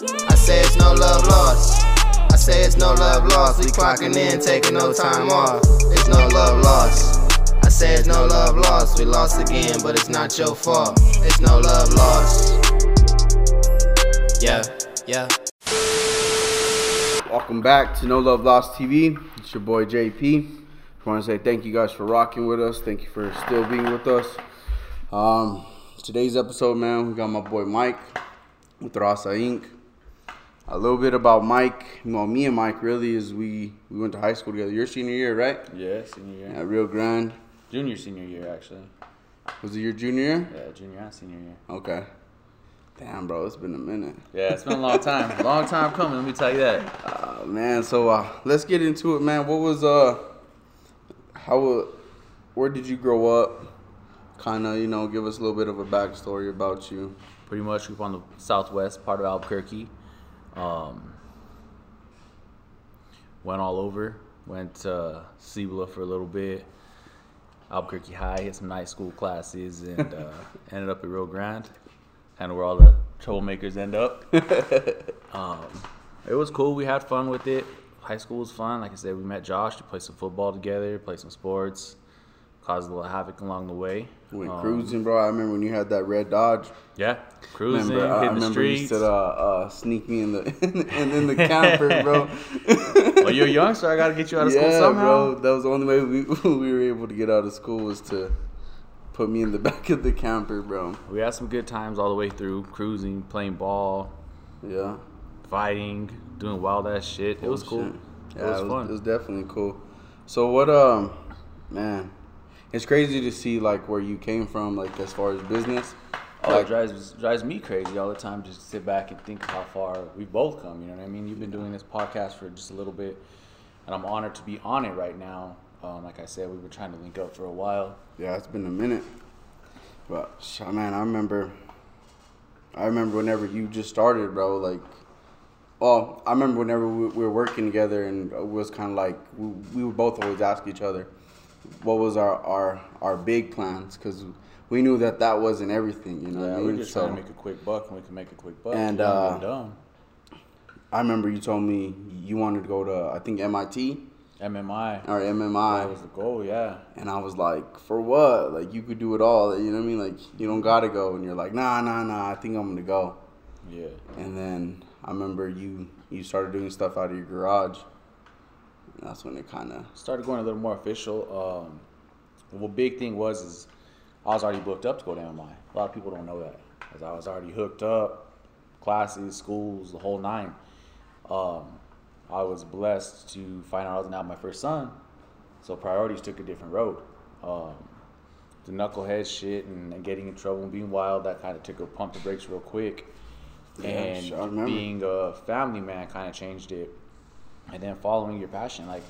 I say it's no love lost. I say it's no love lost. We clocking in, taking no time off. It's no love lost. I say it's no love lost. We lost again, but it's not your fault. It's no love lost. Yeah, yeah. Welcome back to No Love Lost TV. It's your boy JP. I want to say thank you guys for rocking with us. Thank you for still being with us. Um, today's episode, man, we got my boy Mike with Rasa Inc. A little bit about Mike. Well, me and Mike really is we we went to high school together. Your senior year, right? Yeah, senior year. At Rio Grande. Junior, senior year, actually. Was it your junior year? Yeah, junior and senior year. Okay. Damn, bro, it's been a minute. Yeah, it's been a long time. long time coming, let me tell you that. Uh, man, so uh, let's get into it, man. What was uh, how, uh, where did you grow up? Kind of, you know, give us a little bit of a backstory about you. Pretty much grew up on the southwest part of Albuquerque. Um, went all over. Went to Cibola for a little bit. Albuquerque High, hit some night school classes, and uh, ended up at Rio Grande. Kind of where all the troublemakers end up. um, it was cool. We had fun with it. High school was fun. Like I said, we met Josh to play some football together, play some sports, caused a little havoc along the way. Went Um, cruising, bro. I remember when you had that red Dodge. Yeah, cruising, Remember, I hitting the remember you streets. said, uh, uh, sneak me in the in, in the camper, bro. well, you're a youngster. I gotta get you out of school somehow. bro. That was the only way we we were able to get out of school was to put me in the back of the camper, bro. We had some good times all the way through, cruising, playing ball, Yeah. fighting, doing wild ass shit. It was cool. Shit. It Yeah, was fun. It was definitely cool. So what? Um, man, it's crazy to see like where you came from, like as far as business. Oh, like, it drives drives me crazy all the time. Just to sit back and think how far we've both come. You know what I mean? You've been doing this podcast for just a little bit, and I'm honored to be on it right now. Um, like I said, we were trying to link up for a while. yeah, it's been a minute. But man, I remember. I remember whenever you just started, bro. Like, well, I remember whenever we, we were working together, and it was kind of like we, we would both always ask each other, what was our our our big plans, because we knew that that wasn't everything. You know Yeah, I we mean? are just So- trying to make a quick buck, and we can make a quick buck. And, uh. I remember you told me you wanted to go to I think MIT MMI. or MMI, That was the goal. Yeah. and I was like, for what? Like you could do it all. You know what I mean? Like you don't gotta go, and you're like, nah, nah, nah. I think I'm gonna go. Yeah. And then I remember you you started doing stuff out of your garage. That's when it kind of started going a little more official. Um, the big thing was is I was already booked up to go to MI. A lot of people don't know that, as I was already hooked up, classes, schools, the whole nine. Um, I was blessed to find out I was gonna my first son, so priorities took a different road. Um, the knucklehead shit and, and getting in trouble and being wild that kind of took a pump the brakes real quick. Yeah, and sure, being a family man kind of changed it and then following your passion like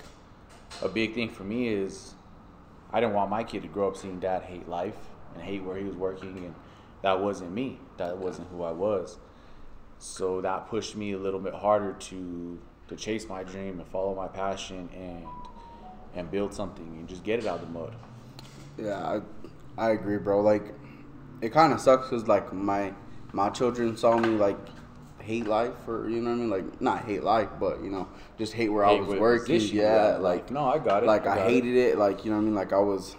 a big thing for me is i didn't want my kid to grow up seeing dad hate life and hate where he was working and that wasn't me that wasn't who i was so that pushed me a little bit harder to to chase my dream and follow my passion and and build something and just get it out of the mud yeah. I I agree, bro. Like it kind of sucks because like my my children saw me like hate life or you know what I mean like not hate life but you know just hate where I was working position, yeah like no, I got it, like I I, got it. hated it. like you know what I mean like I was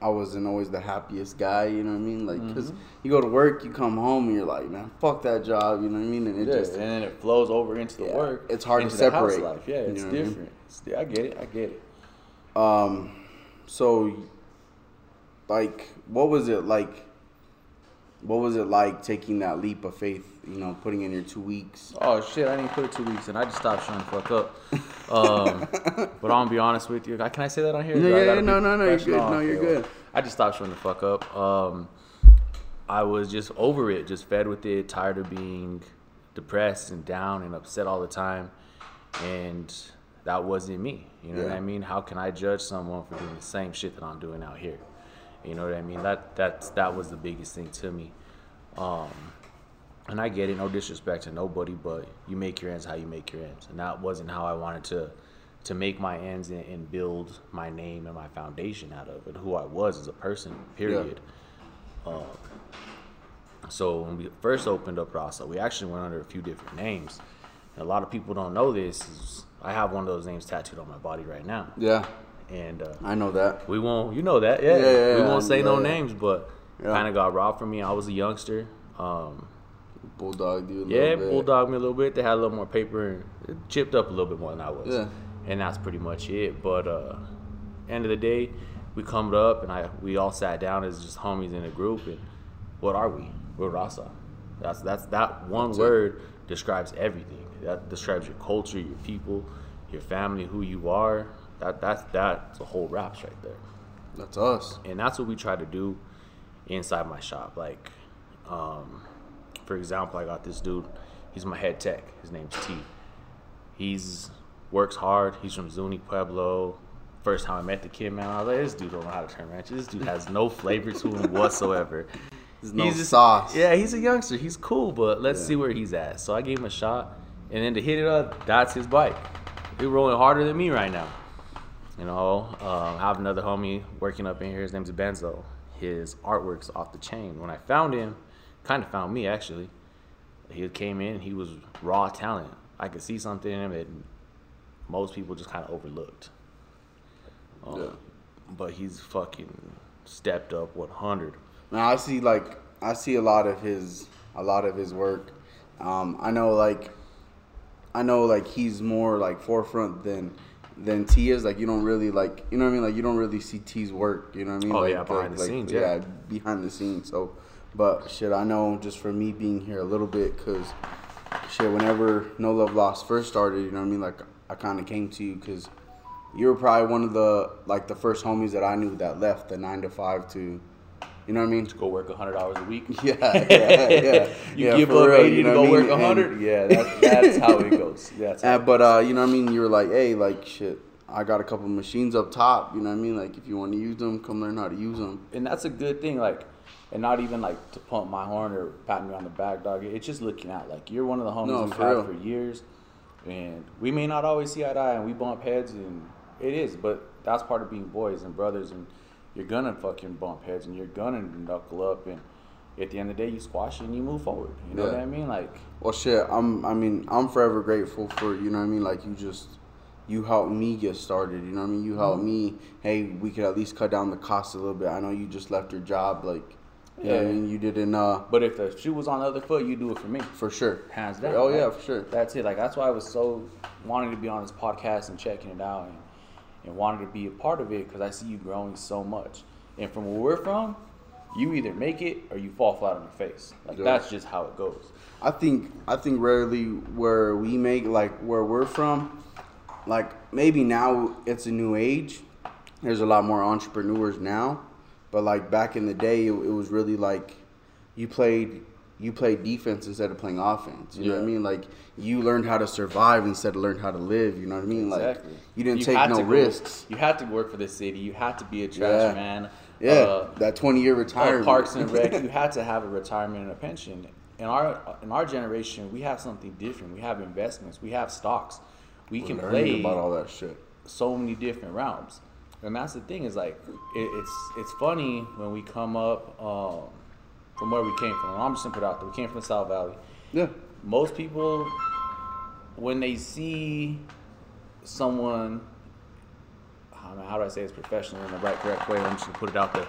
I wasn't always the happiest guy you know what I mean like because Mm-hmm. you go to work you come home and you're like man fuck that job you know what I mean and it Yeah, just and then it flows over into the Yeah, work. it's hard to into the house separate, life. Yeah, you it's know what I mean? different. It's- I get it. I get it. Um, so, like, what was it like? What was it like taking that leap of faith? You know, putting in your two weeks. Oh shit! I didn't put it two weeks, and I just stopped showing fuck up. Um, but I'm gonna be honest with you. Can I say that on here? Yeah, I yeah, yeah, no, no, no, you're good. No, you're well, good. I just stopped showing the fuck up. Um, I was just over it, just fed with it, tired of being depressed and down and upset all the time, and that wasn't me. You know what I mean? How can I judge someone for doing the same shit that I'm doing out here? You know what I mean? That that's that was the biggest thing to me. Um, and I get it, no disrespect to nobody, but you make your ends how you make your ends, and that wasn't how I wanted to to make my ends and, and build my name and my foundation out of it, who I was as a person. Period. Um, So when we first opened up Rasa, we actually went under a few different names. And a lot of people don't know this. Is I have one of those names tattooed on my body right now, Yeah, and uh, I know that. we won't. You know that, yeah. Yeah, yeah, we won't say no yeah. names, but kind of got robbed from me. I was a youngster. Um, Bulldog, dude. yeah, bulldog me a little bit. They had a little more paper and it chipped up a little bit more than I was. Yeah. And that's pretty much it. But uh, end of the day, we come up and I we all sat down as just homies in a group. And what are we? We're Rasa. That's that's that one That's it. word describes everything. That describes your culture, your people, your family, who you are. That that's that's a whole raps right there That's us. and that's what we try to do inside my shop. Like, um, for example, I got this dude. He's my head tech. His name's T. He's works hard. He's from Zuni Pueblo. First time I met the kid, man, I was like, this dude don't know how to turn wrenches. This dude has no flavor to him whatsoever. There's no He's just- sauce. Yeah, he's a youngster. He's cool, but let's Yeah. see where he's at. So I gave him a shot, and then to hit it up, that's his bike. He's rolling harder than me right now. You know, um, I have another homie working up in here. His name's Benzo. His artwork's off the chain. When I found him, kind of found me actually. He came in. He was raw talent. I could see something in him that most people just kind of overlooked. Um, Yeah. But he's fucking stepped up 100. Now I see like I see a lot of his a lot of his work. Um, I know like I know like he's more like forefront than than T is. Like you don't really like you know what I mean. Like you don't really see T's work. You know what I mean? Oh, like, yeah, behind like, the like, scenes, yeah. behind the scenes. So, but shit, I know just for me being here a little bit, cause shit, whenever No Love Lost first started, you know what I mean. Like I kind of came to you because you were probably one of the like the first homies that I knew that left the nine to five to, you know what I mean? To go work 100 hours a week. Yeah, yeah, yeah. You yeah, give up real, 80 you to go work mean? And- 100? Yeah, that, that's how it goes. That's Uh, but uh, you know what I mean. You were like, hey, like shit. I got a couple machines up top. You know what I mean. Like if you want to use them, come learn how to use them. and that's a good thing. Like, and not even like to pump my horn or pat me on the back, dog. It's just looking out. Like you're one of the homies No, we've for had real. for years, and we may not always see eye to eye, and we bump heads, and it is. But that's part of being boys and brothers, and you're gonna fucking bump heads, and you're gonna knuckle up, and at the end of the day, you squash it and you move forward. You know Yeah. what I mean? Like, Well, shit. I'm. I mean, I'm forever grateful for you know what I mean. Like you just. You helped me get started, you know what I mean? You helped me, hey, we could at least cut down the cost a little bit. I know you just left your job, like, you know I Yeah. mean? You didn't, uh, but if the shoe was on the other foot, you do it for me. for sure. hands down. Oh, yeah, for sure. That's it. Like that's why I was so wanting to be on this podcast and checking it out and, and wanted to be a part of it because I see you growing so much. And from where we're from, you either make it or you fall flat on your face. Like Yeah. that's just how it goes. I think I think rarely where we make like where we're from, like maybe now it's a new age. There's a lot more entrepreneurs now, but like back in the day, it, it was really like you played you played defense instead of playing offense. You know what I mean? Like you learned how to survive instead of learn how to live. You know what I mean? Like Exactly. you didn't You take no to go- risks. You had to work for the city. You had to be a trash Yeah. man. Yeah, Uh, that twenty year uh, retirement. Parks and Rec, you had to have a retirement and a pension. In our in our generation, we have something different. We have investments. We have stocks. We We're can play about all that shit. so many different realms. And that's the thing is like it, it's it's funny when we come up um, from where we came from. I'm just gonna put it out there. We came from the South Valley. Yeah, Most people, when they see someone, I don't how do I say this professionally in the right correct way? I'm just gonna put it out there.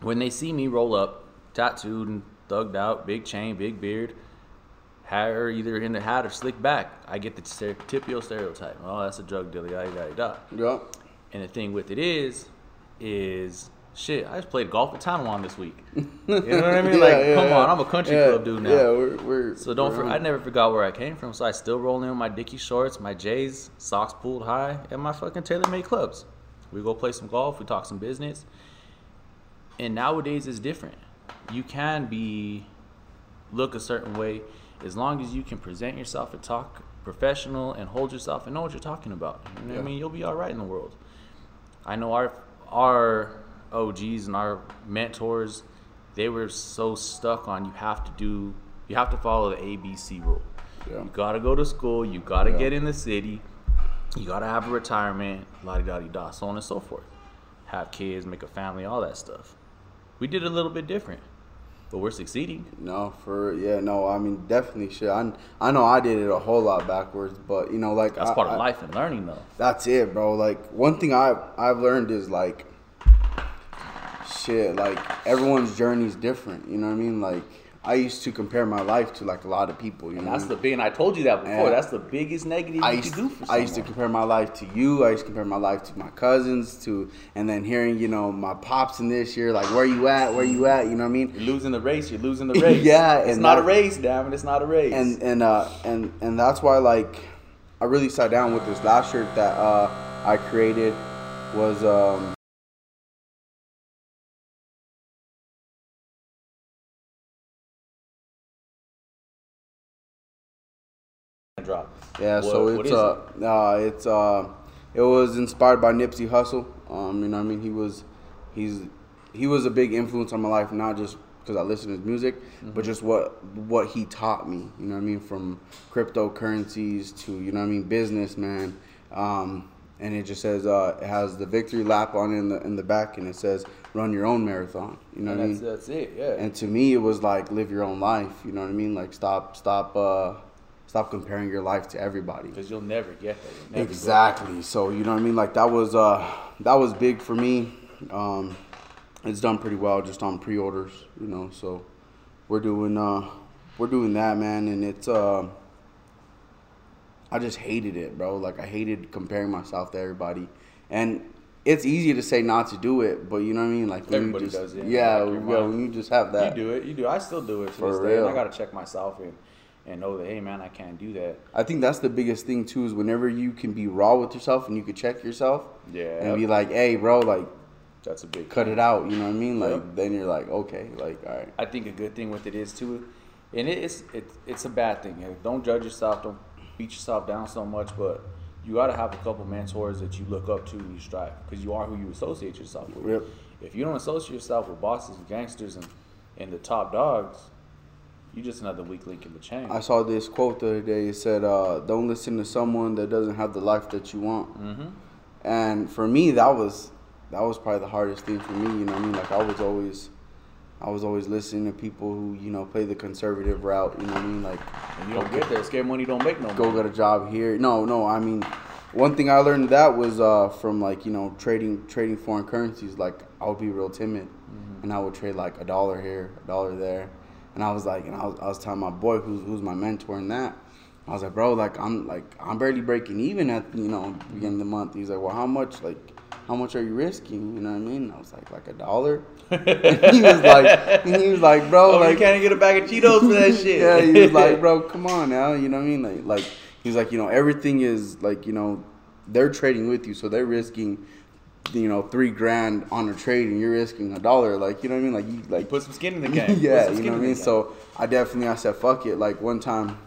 When they see me roll up, tattooed and thugged out, big chain, big beard, hair either in the hat or slick back, I get the typical stereotype. Oh, that's a drug dealer, yada yada yada. yeah. And the thing with it is, is shit. I just played golf at Tanoan this week. You know what I mean? Yeah, like, yeah, come yeah. on, I'm a country club dude now. Yeah, we're, we're So don't. we're For, I never forgot where I came from. So I still roll in with my Dickie shorts, my J's, socks pulled high, and my fucking TaylorMade clubs. We go play some golf. We talk some business. And nowadays it's different. You can be look a certain way as long as you can present yourself and talk professional and hold yourself and know what you're talking about. You know what I mean? You'll be all right in the world. I know our our OGs and our mentors, they were so stuck on you have to do you have to follow the ABC rule. Yeah. You gotta go to school, you gotta Yeah. get in the city, you gotta have a retirement, la di da di da, so on and so forth. Have kids, make a family, all that stuff. We did a little bit different. but we're succeeding. No, for yeah, no. I mean, definitely shit. I, I know I did it a whole lot backwards, but you know, like That's I- part of I- life and learning, though. That's it, bro. Like one thing I've I've learned is like shit. Like everyone's journey is different. You know what I mean? Like I used to compare my life to like a lot of people. You And know, that's what the mean? big. And I told you that before. Yeah. That's the biggest negative I you used, can do for I used to compare my life to you. I used to compare my life to my cousins, to and then hearing you know my pops in this year, like where you at, where you at, you know what I mean? You're losing the race. You're losing the race. Yeah, it's and not a race, damn it. It's not a race. and and uh and and that's why like I really sat down with this last shirt that uh I created was um drop. yeah What- so it's uh, uh it's uh it was inspired by Nipsey Hussle. Um you know what I mean? He was he's he was a big influence on my life not just because I listen to his music Mm-hmm. but just what what he taught me. You know what I mean? From cryptocurrencies to you know what I mean business man. Um and it just says uh it has the victory lap on it in the in the back and it says run your own marathon. You know And what I that's, mean? that's it. Yeah. and to me it was like live your own life. You know what i mean? Like stop stop uh stop comparing your life to everybody Because you'll never get there. You'll never get exactly so you know what i mean like that was uh that was big for me um it's done pretty well just on pre-orders you know so we're doing uh we're doing that man and it's uh i just hated it bro like i hated comparing myself to everybody and it's easy to say not to do it but you know what i mean like Everybody you just, does it. yeah yeah when you just have that You do it. You do. I still do it to For this day. Real. I gotta check myself and and know that hey man, I can't do that. I think that's the biggest thing too is whenever you can be raw with yourself and you can check yourself Yeah. and be like, hey, bro, like That's a big cut it out. You know what I mean? Like then you're like, okay, like all right. I think a good thing with it is too, and it is it, it's a bad thing. Don't judge yourself. Don't beat yourself down so much. But you got to have a couple mentors that you look up to and you strive because you are who you associate yourself with. Yep. If you don't associate yourself with bosses, and gangsters, and and the top dogs, you're just another weak link in the chain. I saw this quote the other day. It said, uh, "Don't listen to someone that doesn't have the life that you want." mm-hmm. And for me, that was that was probably the hardest thing for me. You know what I mean? Like I was always. I was always listening to people who, you know, play the conservative route. You know what I mean? Like, And you don't get there. Scared money don't make no go money. get a job here. No, no. I mean, one thing I learned that was uh, from like you know trading trading foreign currencies. Like I would be real timid, and I would trade like a dollar here, a dollar there, and I was like, and I was, I was telling my boy who's who's my mentor in that. I was like, bro, like I'm like I'm barely breaking even at you know beginning of the month. He's like, well, how much like how much are you risking? You know what I mean? I was like, like a dollar. he was like, he was like, bro, Oh, like you can't get a bag of Cheetos for that shit. yeah, he was like, bro, come on now. You know what I mean? Like, like he's like, you know, everything is like, you know, they're trading with you, so they're risking, you know, three grand on a trade, and you're risking a dollar. Like, you know what I mean? Like, you like Put some skin in the game. Yeah, you know what I mean. So I definitely, I said, fuck it. Like one time,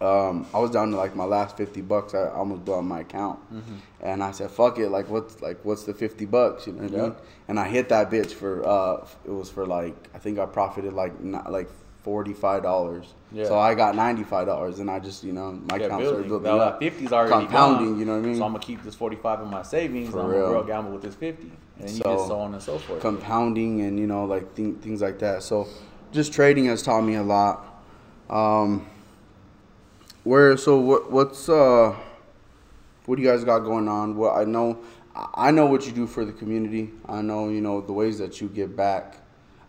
um, I was down to like my last fifty bucks. I almost blew out my account, Mm-hmm. and I said, "Fuck it! Like, what's like, what's the fifty bucks?" You know what I Yeah. mean? And I hit that bitch for. Uh, it was for like I think I profited like not like forty five dollars. Yeah. So I got ninety five dollars, and I just you know my Yeah, account building. started building Now up. 50's already compounding. gone, You know what I mean? So I'm gonna keep this 45 in my savings. For and I'm gonna real gamble with this 50, and you So, just so on and so forth. compounding and you know like th- things like that. So just trading has taught me a lot. Um, where so what what's uh what do you guys got going on? What I know I know what you do for the community. I know you know the ways that you give back.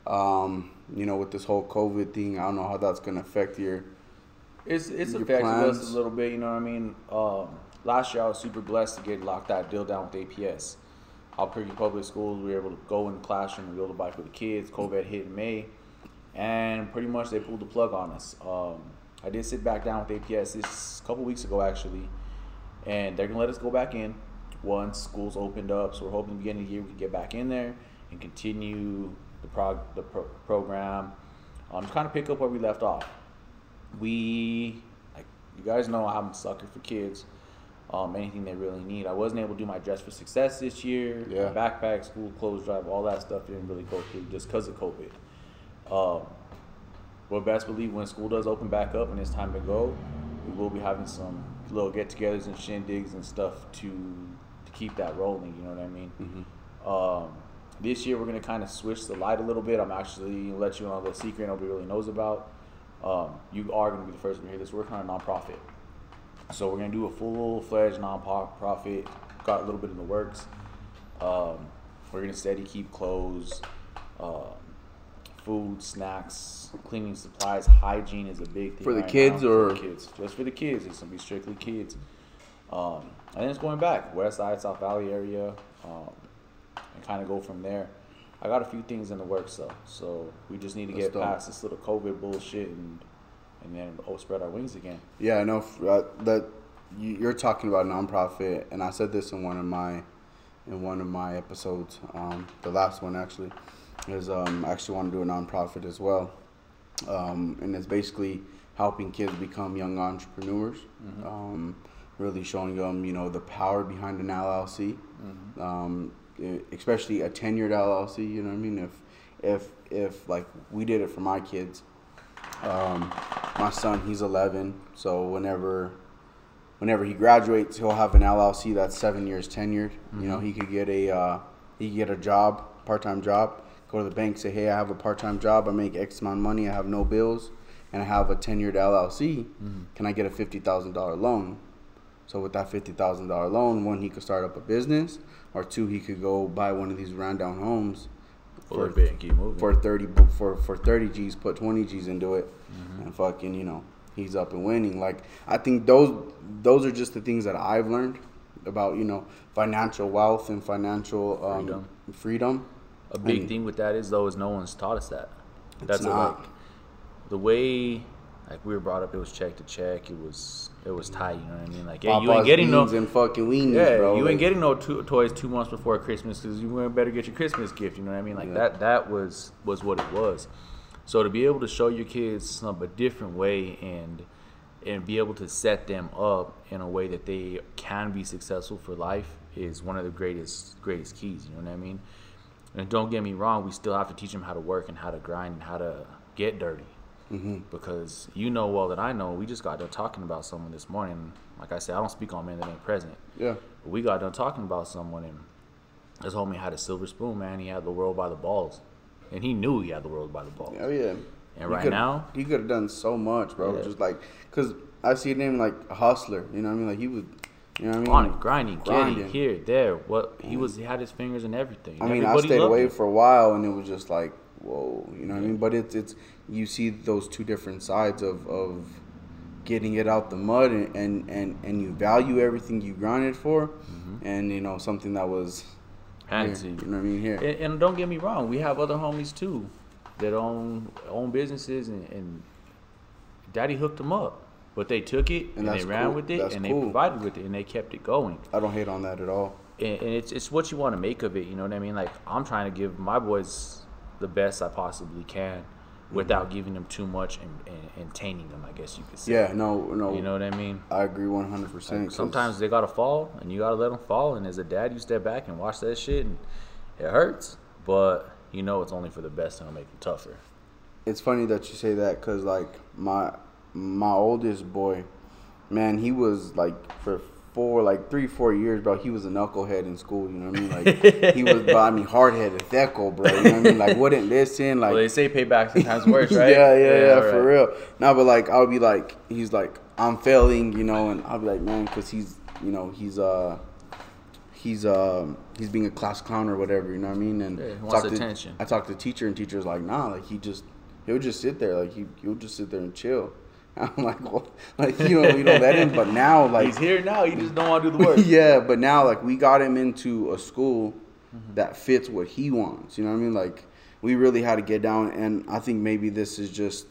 Um, you know with this whole COVID thing, I don't know how that's gonna affect your. It's it's Your affected us a little bit. You know what I mean? Um, last year I was super blessed to get locked that deal down with APS. Albuquerque Public Schools, we were able to go in the classroom and build a bike with the kids. COVID hit in May, and pretty much they pulled the plug on us. Um, I did sit back down with APS this a couple weeks ago actually, and they're gonna let us go back in once schools opened up. So we're hoping the beginning of the year we can get back in there and continue the prog the pro- program. Um, kind of pick up where we left off we like you guys know I'm a sucker for kids. Um, anything they really need. I wasn't able to do my dress for success this year. Yeah. My backpack, school clothes drive, all that stuff didn't really go through just because of COVID. Um, but best believe when school does open back up and it's time to go, we will be having some little get-togethers and shindigs and stuff to to keep that rolling. You know what I mean? Um, this year we're gonna kind of switch the light a little bit. I'm actually gonna let you know a little secret nobody really knows about. Um, you are gonna be the first one to hear this. We're kind of nonprofit, so we're gonna do a full fledged nonprofit. Got a little bit in the works. Um, we're gonna steady keep clothes, um, food, snacks, cleaning supplies, hygiene is a big thing For the right kids now. or- for the kids? Just for the kids. It's gonna be strictly kids. Um, and then it's going back West Side, South Valley area, um, and kind of go from there. I got a few things in the works though, so we just need to That's get past this little COVID bullshit and and then oh, spread our wings again. Yeah, I know uh, that you- you're talking about nonprofit, and I said this in one of my in one of my episodes, um, the last one actually, is um, I actually want to do a nonprofit as well, um, and it's basically helping kids become young entrepreneurs, um, really showing them you know the power behind an LLC, um, e- especially a tenured LLC. You know what I mean? If if if like we did it for my kids, um, my son he's 11 so whenever whenever he graduates he'll have an llc that's seven years tenured you know he could get a uh, he could get a job part-time job go to the bank say hey i have a part-time job i make x amount of money i have no bills and i have a tenured llc can i get a $50000 loan so with that $50000 loan one he could start up a business or two he could go buy one of these rundown homes For a bit and keep moving. for thirty for for thirty G's, put twenty G's into it, Mm-hmm. and fucking you know he's up and winning. Like I think those those are just the things that I've learned about you know financial wealth and financial um, Freedom. freedom. A big And- thing with that is though is no one's taught us that. That's not. like the way like we were brought up. It was check to check. It was it was tight. You know what I mean? Like yeah, you ain't getting no and fucking weenies, yeah, bro. you Like, ain't getting no to- toys two months before Christmas because you better get your Christmas gift. You know what I mean? Like Yeah. that that was was what it was. So to be able to show your kids some a different way and and be able to set them up in a way that they can be successful for life is one of the greatest greatest keys. You know what I mean? And don't get me wrong, we still have to teach them how to work and how to grind and how to get dirty. Mm-hmm. Because you know well that I know. We just got done talking about someone this morning. Like I said, I don't speak on men that ain't present. yeah, But we got done talking about someone, and this homie had a silver spoon, man. He had the world by the balls, and he knew he had the world by the balls. oh yeah. And He right now- he could have done so much, bro. Yeah. Just like because I see a name like a hustler. You know what I mean? Like he was, you know what I mean? On it, grinding, Grinding. getting here, there. What he was, he had his fingers in everything. I mean, I stayed away him. for a while, and it was just like, whoa, you know what I mean? But it's it's you see those two different sides of of getting it out the mud, and and and, and you value everything you grinded for, mm-hmm. and you know something that was to you know what I mean? Here, And, and don't get me wrong, we have other homies too that own own businesses, and, and Daddy hooked them up. But they took it And and, they ran cool. with it That's and cool. they provided with it and they kept it going. I don't hate on that at all. and, and it's it's what you want to make of it. You know what I mean? Like I'm trying to give my boys the best I possibly can, without giving them too much and, and, and tainting them. I guess you could say. Yeah, no, no, You know what I mean? I agree one hundred percent. Sometimes they gotta fall, and you gotta let them fall. And as a dad, you step back and watch that shit, and it hurts, but you know it's only for the best, and it'll make them tougher. it's funny that you say that because like my my oldest boy man he was like for four like three four years bro he was a knucklehead in school you know what i mean like he was but i mean hard-headed theco bro you know what i mean like wouldn't listen like Well, they say payback sometimes worse, right? yeah, yeah, yeah, for right. real. No, but like I'll be like, he's like, I'm failing, you know, and I'll be like, man, because he's, you know, he's uh, he's um, he's being a class clown or whatever, you know what I mean? And Yeah, I talked to- attention. I talked to the teacher, and teacher's like, nah, like he just, he'll just sit there, like he, he'll just sit there and chill. I'm like, well, like you know, you don't let him, but now like He's here now. He just don't want to do the work. yeah, but now like we got him into a school Mm-hmm. that fits what he wants. You know what I mean? Like we really had to get down, and I think maybe this is just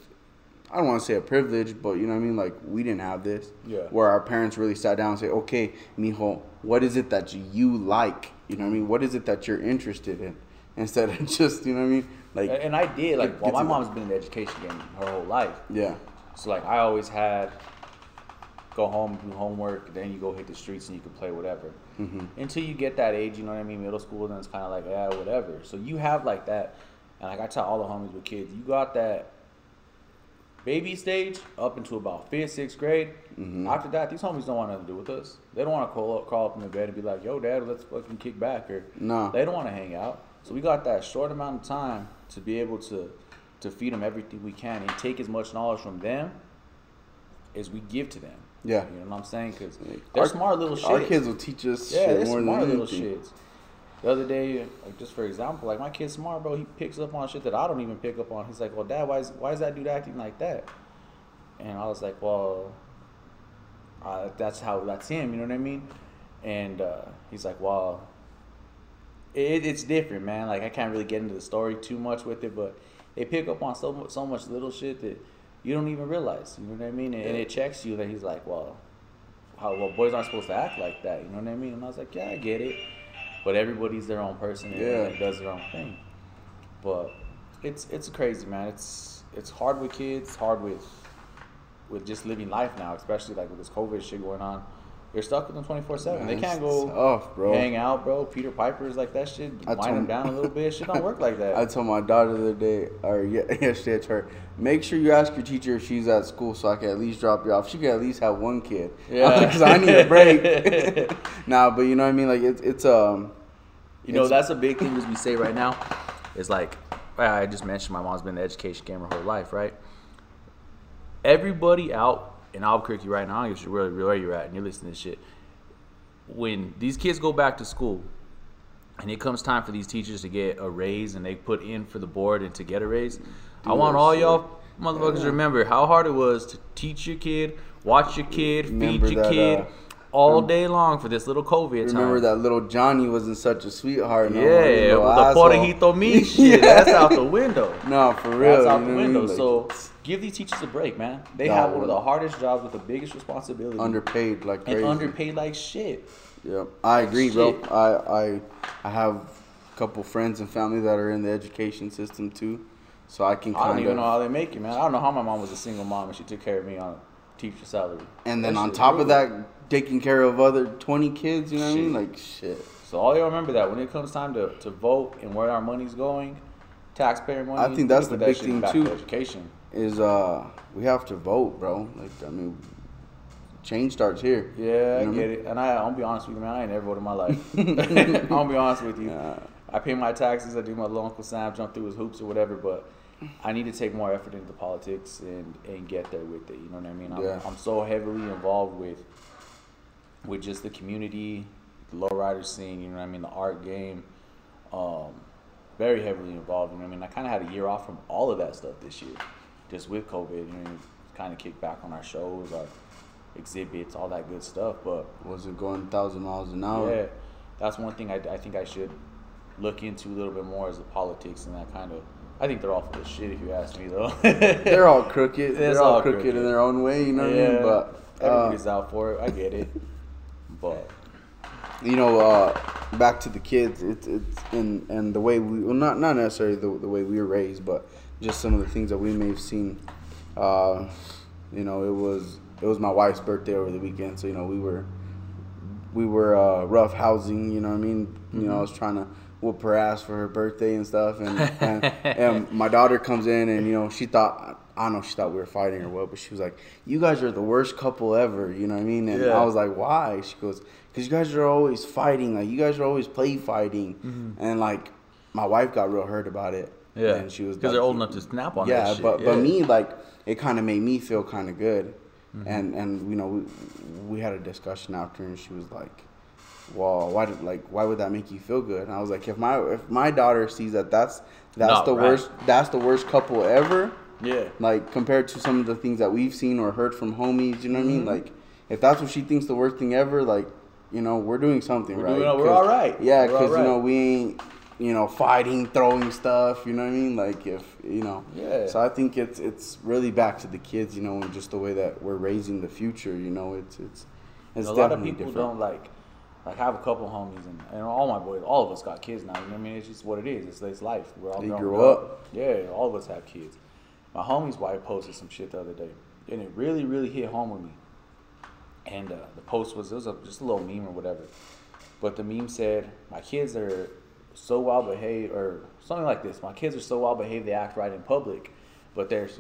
I don't want to say a privilege, but you know what I mean? Like we didn't have this. Yeah. Where our parents really sat down and say, okay, mijo, what is it that you like? You know what I mean? What is it that you're interested in? Instead of just you know what I mean? Like And and I did like. Well, my mom's been in the education game her whole life. yeah, So like I always had go home, do homework, then you go hit the streets and you can play whatever. Mm-hmm. Until you get that age, you know what I mean, middle school, then it's kind of like yeah, whatever. So you have like that, and like I tell all the homies with kids, you got that baby stage up into about fifth, sixth grade. Mm-hmm. After that, these homies don't want nothing to do with us. They don't want to call up, crawl up in the bed and be like, "Yo, dad, let's fucking kick back," or No. they don't want to hang out. So we got that short amount of time to be able to to feed them everything we can and take as much knowledge from them as we give to them. Yeah. You know what I'm saying? Because they're Our- smart little shit. Our kids will teach us Yeah, shit they're more smart little shits. The other day, like just for example, like my kid's smart, bro. He picks up on shit that I don't even pick up on. He's like, "Well, Dad, why is why is that dude acting like that?" And I was like, "Well, uh, that's how that's him." You know what I mean? And uh, he's like, "Well, it, it's different, man. Like I can't really get into the story too much with it, but they pick up on so much, so much little shit that you don't even realize. You know what I mean? And, and it checks you that he's like, well, how well boys aren't supposed to act like that. You know what I mean? And I was like, yeah, I get it, but everybody's their own person and, Yeah. does their own thing. But it's it's crazy, man. It's it's hard with kids. Hard with with just living life now, especially like with this COVID shit going on. You're stuck with them 24 seven. They can't go tough, bro. hang out, bro. Peter Piper's like that shit. I Wind them down a little bit. Shit don't work like that. I told my daughter the other day, or ye- yesterday, to her, make sure you ask your teacher if she's at school so I can at least drop you off. She can at least have one kid. Yeah. Because I need a break. nah, but you know what I mean? Like, it's, it's um, You know, that's a big thing as we say right now. Is like, I just mentioned my mom's been in the education game her whole life, right? Everybody out in Albuquerque right now, I don't give a where, where you're at and you're listening to this shit. When these kids go back to school and it comes time for these teachers to get a raise and they put in for the board and to get a raise, I want all shit. y'all motherfuckers to remember how hard it was to teach your kid, watch your kid, Remember feed your that, kid uh, all day long for this little COVID time. remember that little Johnny wasn't such a sweetheart. no Yeah, little the. Portahito me shit. That's out the window. No, for real. That's out the know what I mean? window. Like, so give these teachers a break, man. They have one of the hardest jobs with the biggest responsibility. underpaid like and underpaid like shit. Yeah, I agree, bro. I, I I have a couple friends and family that are in the education system too, so I can I don't even know of. how they make it, man. I don't know how my mom was a single mom and she took care of me on teacher salary. And then on shit top of that, taking care of other twenty kids. You know what I mean? Like shit. So all y'all remember that when it comes time to, to vote and where our money's going, taxpayer money. I think that's the that big thing, too. To education. Is uh we have to vote, bro. Like I mean, change starts here. Yeah, You know I get mean? it. And I, I'll be honest with you, man. I ain't never voted in my life. I'll be honest with you. Nah. I pay my taxes. I do my little Uncle Sam jump through his hoops or whatever. But I need to take more effort into politics and, and get there with it. You know what I mean? I'm, Yeah. I'm so heavily involved with with just the community, the lowrider scene. You know what I mean? The art game. Um, very heavily involved. You know what I mean? I kind of had a year off from all of that stuff this year, just with COVID. You know, kind of kicked back on our shows, our exhibits, all that good stuff. But Was it going thousand miles an hour? yeah, that's one thing I, I think I should look into a little bit more is the politics and that kind of. I think they're all full of shit if you ask me though. They're all crooked. They're all, all crooked, crooked. in their own way. You know what I yeah, mean? But uh, everybody's out for it. I get it, but you know, uh, back to the kids. It's it's and and the way we well not not necessarily the, the way we were raised, but just some of the things that we may have seen. Uh, you know, it was it was my wife's birthday over the weekend, so you know we were we were uh, rough housing. You know what I mean? You know, I was trying to whoop her ass for her birthday and stuff, and and, and my daughter comes in, and you know she thought. I don't know. She thought we were fighting or what, but she was like, "You guys are the worst couple ever." You know what I mean? And Yeah. I was like, "Why?" She goes, "Cause you guys are always fighting. Like you guys are always play fighting." And like, my wife got real hurt about it. Mm-hmm. yeah, and she was because like, they're old enough to snap on yeah, that shit. but yeah. but me like it kind of made me feel kind of good, Mm-hmm. and and you know we we had a discussion after, and she was like, "Well, why did like why would that make you feel good?" And I was like, "If my if my daughter sees that that's that's Not the right. worst that's the worst couple ever, yeah, like compared to some of the things that we've seen or heard from homies, you know what I Mm-hmm. mean? Like if that's what she thinks the worst thing ever, like you know we're doing something We're right. doing- we're all right. Yeah, because you know we ain't you know fighting, throwing stuff. You know what I mean? Like if you know. Yeah. So I think it's it's really back to the kids, you know, and just the way that we're raising the future. You know, it's it's it's a lot of people different. don't like. Like I have a couple homies and, and all my boys, all of us got kids now. You know what I mean? It's just what it is. It's, it's life. We're all They grown grew up. Yeah, all of us have kids. My homie's wife posted some shit the other day, and it really, really hit home with me. And uh, the post was it was a, just a little meme or whatever, but the meme said, "My kids are so well behaved," or something like this. My kids are so well behaved they act right in public, but they're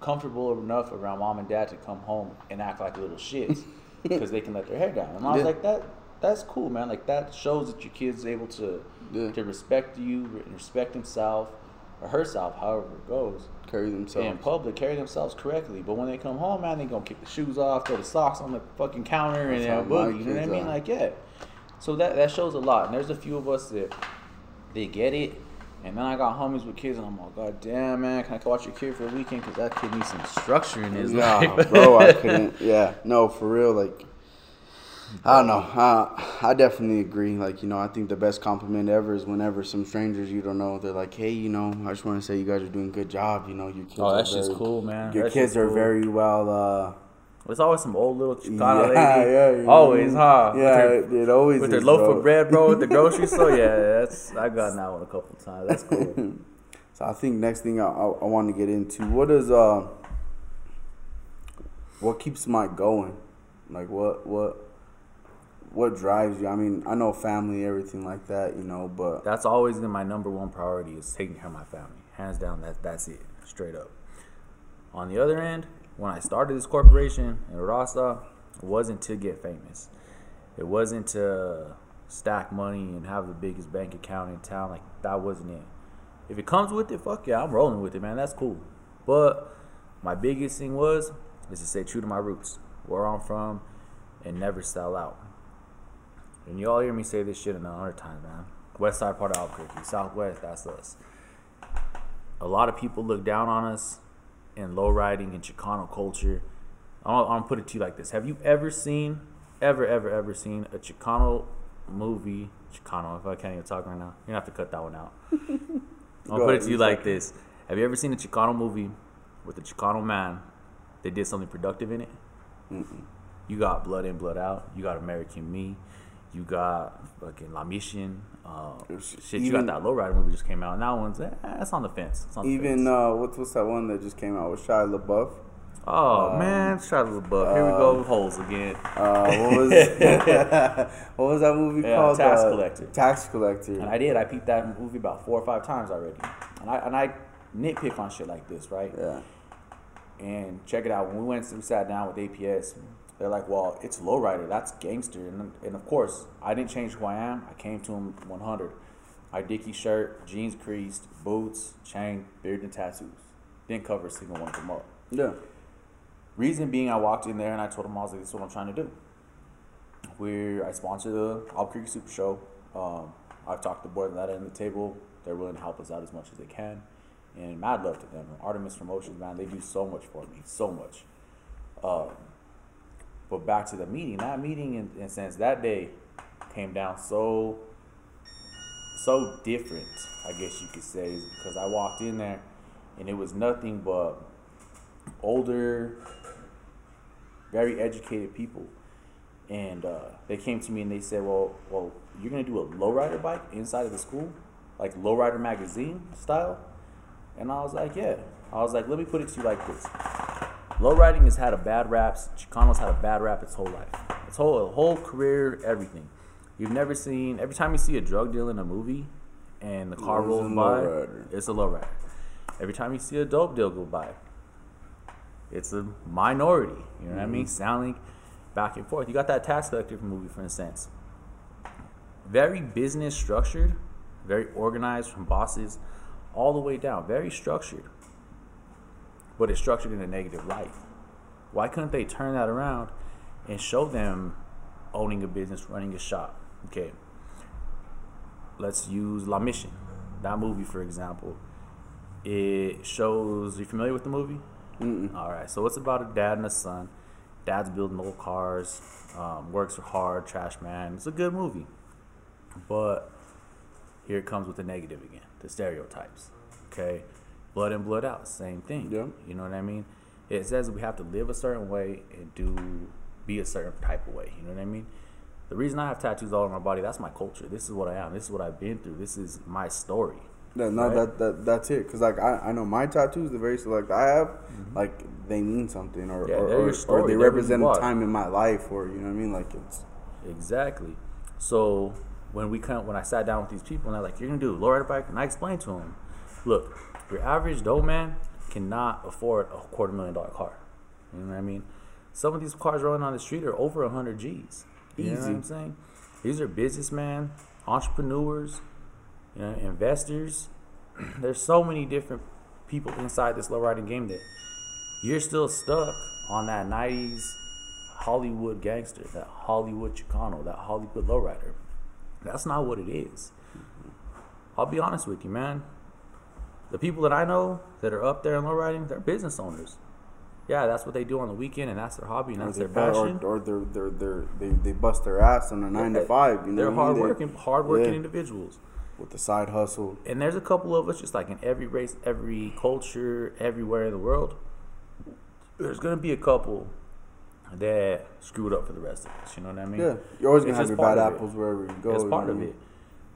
comfortable enough around mom and dad to come home and act like little shits because they can let their hair down. And I was Yeah. like, that that's cool, man. Like that shows that your kid's able to Yeah. to respect you, re- respect himself or herself, however it goes. Carry themselves. in public, carry themselves correctly. But when they come home, man, they gonna kick the shoes off, throw the socks on the fucking counter, and That's how boogie. You know what I mean? are. Like, yeah. So that that shows a lot. And there's a few of us that they get it. And then I got homies with kids, and I'm like, God damn, man, can I watch your kid for a weekend? Because that kid needs some structure in his Nah, life. bro, I couldn't. Yeah, no, for real. Like, I don't know. Uh, I definitely agree. Like, you know, I think the best compliment ever is whenever some strangers you don't know, they're like, "Hey, you know, I just want to say you guys are doing a good job. You know, your kids. Oh, are that's just cool, man. Your That's kids are cool. very well. uh There's always some old little Chicana yeah, lady. yeah, you always, huh? Yeah, With her, it always with is, loaf bro. of bread, bro, at the grocery store. Yeah, that's I got that one a couple times. That's cool. So I think next thing I, I, I want to get into what is uh what keeps Mike going, like what what what drives you? I mean, I know family, everything like that, you know, but That's always been my number one priority is taking care of my family. Hands down, that that's it, straight up. On the other end, when I started this corporation in Rasa, it wasn't to get famous. It wasn't to stack money and have the biggest bank account in town. Like that wasn't it. If it comes with it, fuck yeah, I'm rolling with it, man. That's cool. But my biggest thing was is to stay true to my roots, where I'm from, and never sell out. And you all hear me say this shit a hundred times, man. West side part of Albuquerque, Southwest, that's us. A lot of people look down on us in low riding and Chicano culture. I'll, I'll put it to you like this: Have you ever seen, ever, ever, ever seen a Chicano movie? Chicano, if I can't even talk right now, you're gonna have to cut that one out. I'll Go put it to you like this: Have you ever seen a Chicano movie with a Chicano man? They did something productive in it. You got Blood In, Blood Out. You got American Me. You got fucking La Mission. Uh, shit, you got that Lowrider movie just came out. And that one's eh, it's on the fence. It's on the even fence. uh what's what's that one that just came out with Shia LaBeouf? oh man, try to above. Here we go with holes again. Uh, what was what was that movie Yeah, called? Tax Uh, Collector. Tax Collector. And I did. I peeped that movie about four or five times already. And I and I nitpick on shit like this, right? yeah. And check it out. When we went, we sat down with APS. They're like, "Well, it's lowrider. That's gangster." And, and of course, I didn't change who I am. I came to him 100. I Dickie shirt, jeans creased, boots, chain, beard, and tattoos. Didn't cover a single one of them up. Yeah. Reason being, I walked in there and I told him I was like, "This is what I'm trying to do." We're I sponsor the Albuquerque Super Show. Um, I've talked to the board at that end of the table. They're willing to help us out as much as they can, and mad love to them. Artemis Promotions, man, they do so much for me, so much. Um, but back to the meeting. That meeting, in, in sense, that day came down so so different. I guess you could say is because I walked in there and it was nothing but older, very educated people, and uh, they came to me and they said, "Well, well, you're gonna do a lowrider bike inside of the school, like lowrider magazine style," and I was like, "Yeah." I was like, "Let me put it to you like this: lowriding has had a bad rap. Chicano's had a bad rap its whole life, its whole whole career, everything. You've never seen. Every time you see a drug deal in a movie, and the car rolls by, it's a lowrider. Every time you see a dope deal go by, it's a minority. You know what I mean? Sounding back and forth. You got that tax collector movie, for instance. Very business structured, very organized from bosses all the way down. Very structured, but it's structured in a negative light. Why couldn't they turn that around and show them owning a business, running a shop? Okay. Let's use La Mission, that movie, for example. It shows. You familiar with the movie? All right. So it's about a dad and a son. Dad's building old cars, um, works hard, trash man. It's a good movie, but here it comes with the negative again, the stereotypes. Okay, blood in, blood out, same thing. Yeah. You know what I mean? It says we have to live a certain way and do be a certain type of way. You know what I mean? The reason I have tattoos all over my body, that's my culture. This is what I am. This is what I've been through. This is my story. Yeah, no, Right? that, that that's it. Cause like I, I know my tattoos, the very select I have, like they mean something, or Mm-hmm. Yeah, or, or, they They're represent a time in my life, or you know what I mean. Like it's Exactly. So when we come, when I sat down with these people and they're like, "You're gonna do a lowrider bike," and I explained to them, "Look, your average dough man cannot afford a quarter million dollar car. You know what I mean? Some of these cars rolling on the street are over hundred G's. You know what Easy. I'm saying? These are businessmen, entrepreneurs, you know, investors. There's so many different people inside this low riding game that you're still stuck on that 90s Hollywood gangster, that Hollywood Chicano, that Hollywood lowrider. That's not what it is. I'll be honest with you, man. The people that I know that are up there in lowriding, they're business owners. Yeah, that's what they do on the weekend, and that's their hobby, and Or that's their passion. or they're, they're, they're, they, they bust their ass on a nine to five. You know they're mean? They- hardworking, hardworking yeah. individuals. with the side hustle. And there's a couple of us, just like in every race, every culture, everywhere in the world. There's gonna be a couple that screwed up for the rest of us. You know what I mean? Yeah, you're always gonna have your bad it. apples wherever you go. It's you part know of it.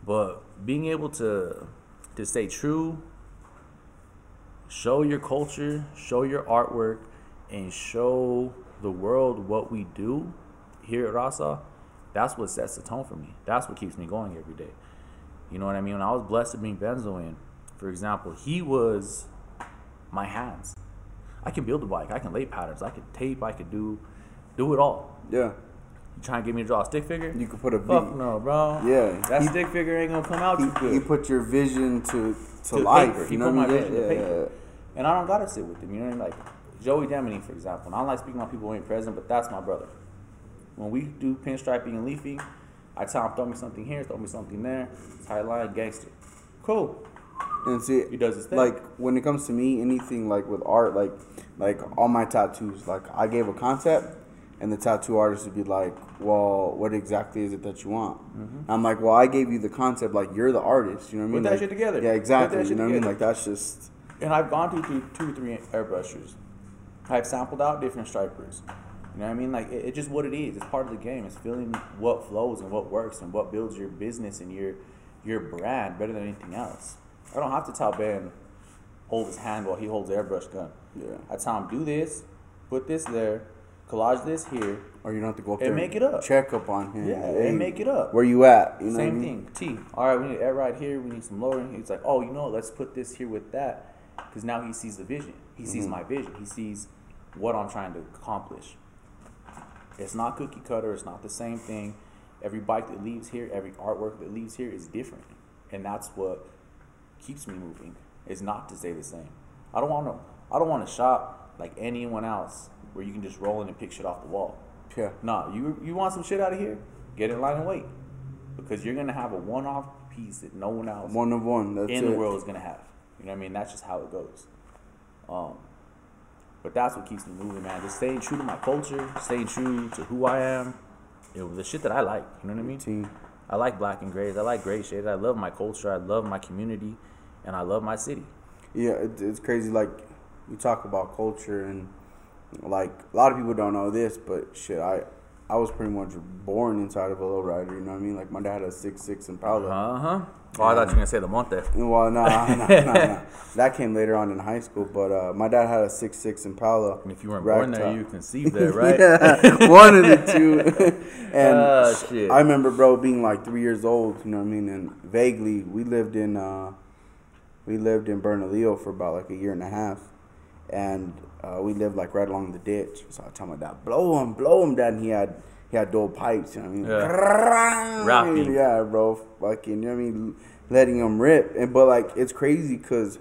But being able to to stay true, show your culture, show your artwork, and show the world what we do here at Rasa, that's what sets the tone for me. That's what keeps me going every day. You know what I mean? When I was blessed to bring Benzo in, for example, he was my hands. I can build a bike, I can lay patterns, I can tape, I can do do it all. Yeah, trying to get me to draw a stick figure? you could put a Fuck no, bro. Yeah. That He- stick figure ain't gonna come out too good. He put your vision to to, to life. paper. He you know put my what I mean? vision to Yeah, paper. yeah, And I don't gotta sit with him. You know what I mean? Like Joey Demony, for example. And I don't like speaking on people who ain't present, but that's my brother. When we do pinstriping and leafing, I tell him throw me something here, throw me something there. Tight line, gangster. Cool. And see, He does his thing. like when it comes to me, anything like with art, like like all my tattoos, like I gave a concept, and the tattoo artist would be like, "Well, what exactly is it that you want?" I'm like, "Well, I gave you the concept. Like you're the artist. You know what I mean? Mm-hmm. Put that Like- shit together. Yeah, exactly. You know what I mean? Like that's just And I've gone through, two three airbrushers. I've sampled out different stripers. You know what I mean? Like it, it's just what it is. It's part of the game. It's feeling what flows and what works and what builds your business and your your brand better than anything else. I don't have to tell Ben hold his hand while he holds the airbrush gun. Yeah. I tell him do this, put this there, collage this here. or you don't have to go up And there make it up. check up on him. Yeah, and make it up. Where you at? You know Same thing. T. All right, we need air right here. We need some lowering. He's like, oh, you know, let's put this here with that, because now he sees the vision. He sees Mm-hmm. my vision. He sees what I'm trying to accomplish. It's not cookie cutter. It's not the same thing. Every bike that leaves here, every artwork that leaves here is different, and that's what keeps me moving. Is not to stay the same. I don't want to. I don't want to shop like anyone else where you can just roll in and pick shit off the wall. Yeah. Nah, you you want some shit out of here? Get in line and wait, because you're gonna have a one-off piece that no one else One of one. That's in it. the world is gonna have. You know what I mean? That's just how it goes. Um, but that's what keeps me moving, man. Just staying true to my culture, staying true to who I am, you know, the shit that I like. You know what I mean? Team. I like black and grays. I like gray shades. I love my culture. I love my community, and I love my city. Yeah, it, it's crazy. Like we talk about culture and like a lot of people don't know this, but shit, I I was pretty much born inside of a lowrider. You know what I mean? Like my dad had a six six Impala. Uh huh. Oh, I thought you were gonna say the Monte. Well, no, no, no, no. That came later on in high school, but uh, my dad had a six six Impala. And if you weren't born there, top. you conceived there, right? yeah, one of the two. and Ah, shit. I remember, bro, being like three years old. You know what I mean? And vaguely, we lived in uh, we lived in Bernalillo for about like a year and a half, and uh, we lived like right along the ditch. So I tell my dad, blow him, blow him, dad. And he had he had dual pipes. You know what I mean? Yeah. Rapping. Yeah, bro. Fucking, you know what I mean? Letting him rip. And but like, it's crazy because.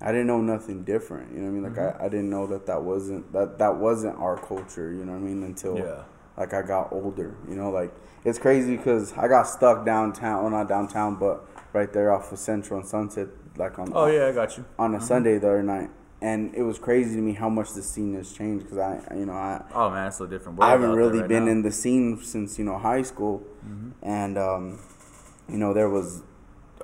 I didn't know nothing different, you know what I mean. Like Mm-hmm. I, I didn't know that that wasn't that that wasn't our culture, you know what I mean. Until Yeah. like I got older, you know. Like it's crazy because I got stuck downtown, well not downtown, but right there off of Central and Sunset, like on Oh yeah, I got you. on a Sunday the other night, and it was crazy to me how much the scene has changed because I, you know, I Oh man, it's so different. I haven't really right been now. in the scene since you know high school, and um, you know there was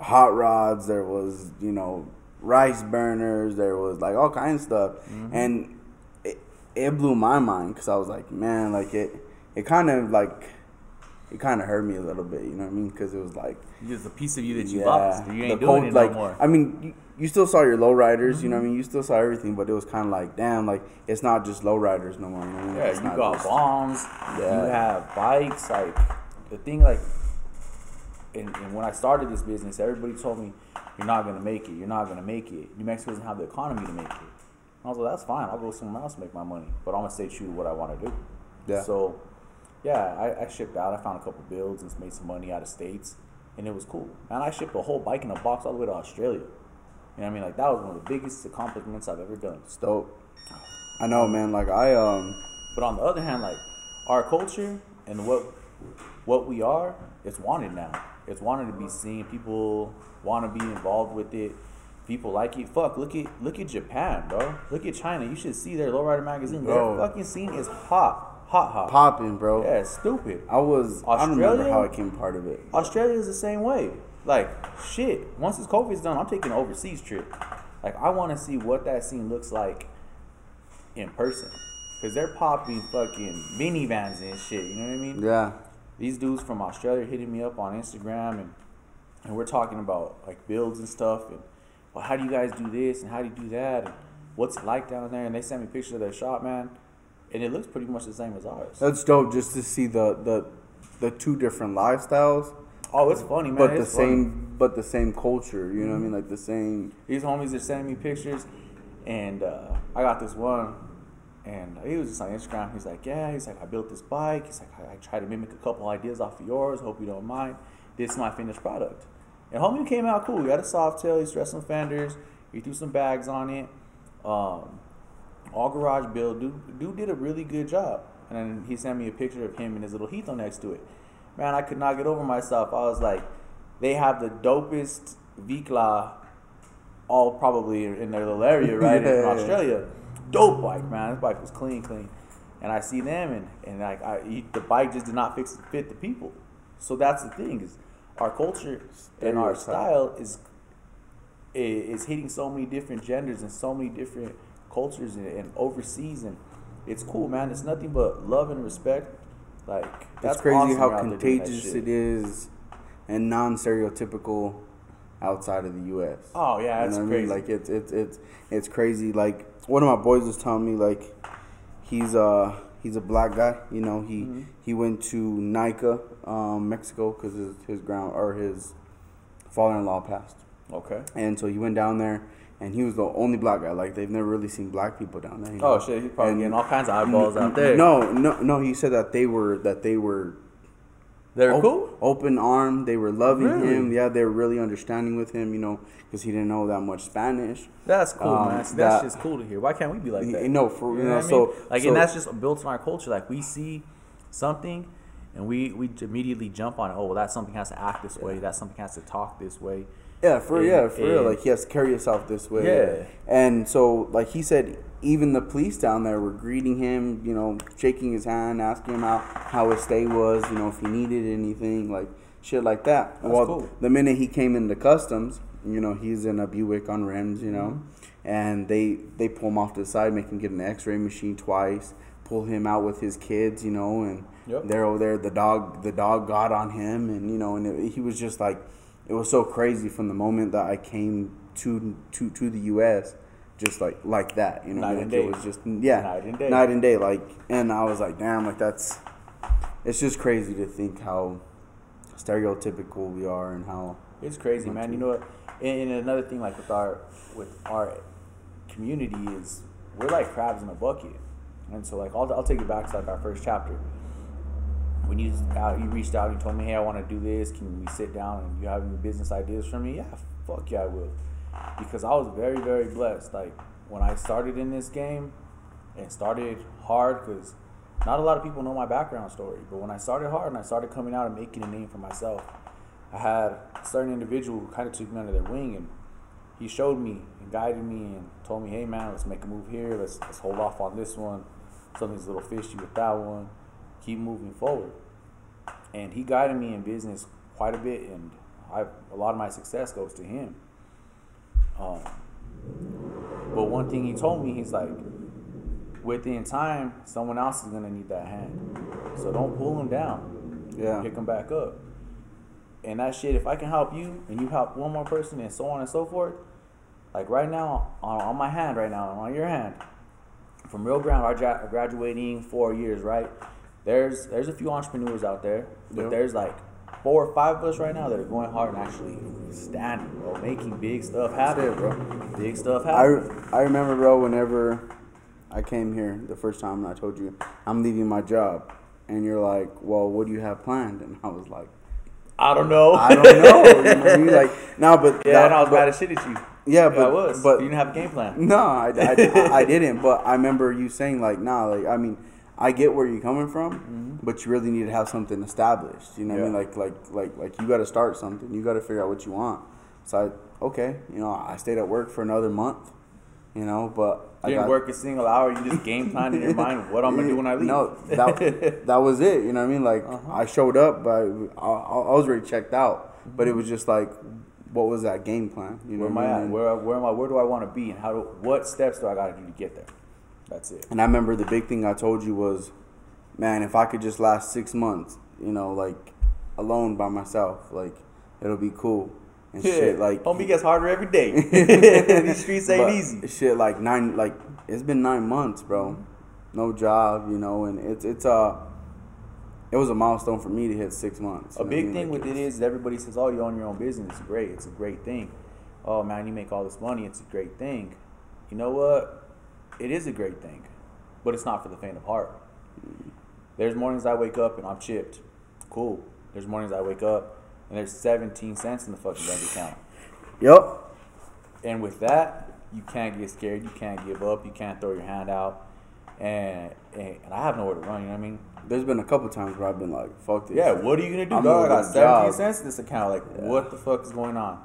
hot rods, there was you know rice burners, there was like all kinds of stuff, and it, it blew my mind because I was like, man, like it it kind of like it kind of hurt me a little bit, you know what I mean? Because it was like Just a piece of you that you yeah, lost. You ain't doing cold- it like, no more. I mean, you, still saw your lowriders, you know what Mm-hmm. I mean? You still saw everything, but it was kind of like, damn, like it's not just lowriders no more. You know I mean? Yeah, It's you got just- bombs. Yeah. You have bikes. Like the thing, like, and, and when I started this business, everybody told me, "You're not gonna make it. You're not gonna make it. New Mexico doesn't have the economy to make it." I was like, "That's fine. I'll go somewhere else to make my money, but I'm gonna stay true to what I want to do." Yeah. So yeah, I, I shipped out. I found a couple builds and made some money out of states, and it was cool. And I shipped a whole bike in a box all the way to Australia. You know what I mean? Like that was one of the biggest accomplishments I've ever done. It's dope. I know, man. Like I um. But on the other hand, like our culture and what what we are, it's wanted now. It's wanted to be seen. People want to be involved with it. People like it. Fuck, look at look at Japan, bro. Look at China. You should see their lowrider magazine. Bro. Their fucking scene is hot, hot, hot. Popping, bro. Yeah, stupid. I was. I don't remember Australia? how I came part of it. Australia is the same way. Like shit. Once this COVID's done, I'm taking an overseas trip. Like I want to see what that scene looks like in person, cause they're popping fucking minivans and shit. You know what I mean? Yeah. These dudes from Australia hitting me up on Instagram and and we're talking about like builds and stuff and well, how do you guys do this and how do you do that and what's it like down there? And they sent me pictures of their shop, man, and it looks pretty much the same as ours. That's dope just to see the the the two different lifestyles, Oh, it's funny, man. but the funny. same but the same culture. You know what I mean? Like the same. These homies are sending me pictures, and uh, I got this one, and he was just on Instagram. He's like, "Yeah," he's like, "I built this bike." He's like, "I, I tried to mimic a couple ideas off of yours. Hope you don't mind. This is my finished product." And homie came out cool. He had a soft tail. He stressed some fenders. He threw some bags on it. Um, all garage build. Dude, dude did a really good job. And then he sent me a picture of him and his little Heathon next to it. Man, I could not get over myself. I was like, they have the dopest Vikla all probably in their little area, right? In Yeah. Australia. Dope bike, man. This bike was clean, clean. And I see them, and, and like I, the bike just did not fix fit the people. So that's the thing is, our culture and our style is is hitting so many different genders and so many different cultures and, and overseas, and it's cool, man. It's nothing but love and respect. Like that's it's crazy awesome how you're out there doing that contagious it is, and non-stereotypical outside of the U.S. Oh yeah, that's you know crazy. I mean? Like it's it's it's it's crazy. Like one of my boys was telling me like he's uh he's a black guy. You know he Mm-hmm. he went to Nica, um, Mexico, because his his ground or his father-in-law passed, okay. and so he went down there. And he was the only black guy. Like they've never really seen black people down there. you Oh shit, he's probably And- getting all kinds of eyeballs out there. No, no, no. He said that they were that they were they're op- cool. open armed. They were loving Really? him. Yeah, they were really understanding with him. You know, because he didn't know that much Spanish. That's cool, Um, man. That's that- just cool to hear. Why can't we be like that? know, for- you know, I so- mean? like, so- and that's just built in our culture. Like, we see something, and we we immediately jump on it. Oh, well, that something has to act this way. That something has to talk this way. Yeah, for And- yeah, for real. Like he has to carry himself this way. Yeah. And so, like he said, even the police down there were greeting him. You know, shaking his hand, asking him how how his stay was. You know, if he needed anything, like shit like that. That's well, cool. the minute he came into customs, you know, he's in a Buick on rims. You know, Mm-hmm. and they they pull him off to the side, make him get an X-ray machine twice. Pull him out with his kids. You know, and Yep. they're over there. The dog the dog got on him, and you know, and it, he was just like it was so crazy from the moment that I came to to to the U.S. Just like like that, you know, Night like and it day. was just yeah, Night and day. night and day. Like, and I was like, damn, like that's it's just crazy to think how stereotypical we are and how It's crazy, man. You know what? And, and another thing, like with our with our community, is we're like crabs in a bucket. And so, like, I'll, I'll take it back to like our first chapter. When you out, you reached out and told me, "Hey, I want to do this. Can we sit down and you have any business ideas for me?" Yeah, fuck yeah, I will. Because I was very, very blessed. Like when I started in this game, and started hard, because not a lot of people know my background story. But when I started hard and I started coming out and making a name for myself, I had a certain individual who kind of took me under their wing and he showed me and guided me and told me, hey man, let's make a move here. Let's, let's hold off on this one. Something's a little fishy with that one. Keep moving forward. And he guided me in business quite a bit, and I, a lot of my success goes to him. Um, but one thing he told me, he's like, within time, someone else is gonna need that hand. So don't pull him down. Yeah. Pick him back up. And that shit, if I can help you and you help one more person and so on and so forth, like right now, on, on my hand right now, on your hand, from Rio Grande, our gra- graduating four years, right? There's there's a few entrepreneurs out there, but Yeah. there's like four or five of us right now that are going hard and actually standing, bro, making big stuff happen, it, bro. Big stuff happen. I I remember, bro, whenever I came here the first time and I told you I'm leaving my job, and you're like, well, what do you have planned? And I was like, I don't know. I don't know. you know what I mean? Like, no, but yeah, that- and I was but- mad as shit at you. Yeah, Yeah, but I was. but you didn't have a game plan. no, I, I, I didn't. But I remember you saying like, nah, like I mean, I get where you're coming from, but you really need to have something established. You know what I mean? Mm-hmm. Like like like like you got to start something. You got to figure out what you want. So I okay, you know, I stayed at work for another month. You know, but I didn't got- work a single hour. You just game plan in your mind what I'm gonna do when I leave. No, that, that was it. You know what I mean? Like Uh-huh. I showed up, but I, I, I was already checked out. But it was just like, what was that game plan? You know where am what I at? Where where am I? Where do I want to be? And how do what steps do I got to do to get there? That's it. And I remember the big thing I told you was, man, if I could just last six months, you know, like alone by myself, like it'll be cool and shit. Like homie gets harder every day. These streets ain't easy. Shit, like nine, like it's been nine months, bro. No job, you know, and it's it's uh, it was a milestone for me to hit six months. A what I big mean? thing Like, with it is everybody says, "Oh, you own your own business. It's great. It's a great thing." Oh man, you make all this money. It's a great thing. You know what? It is a great thing, but it's not for the faint of heart. There's mornings I wake up and I'm chipped. Cool. There's mornings I wake up and there's 17 cents in the fucking bank account. Yep. And with that, you can't get scared. You can't give up. You can't throw your hand out. And and, and I have nowhere to run. You know what I mean? There's been a couple times where I've been like, "Fuck this." Yeah, what are you gonna do, I'm dog? I got 17 job. cents in this account. Like, what the fuck is going on?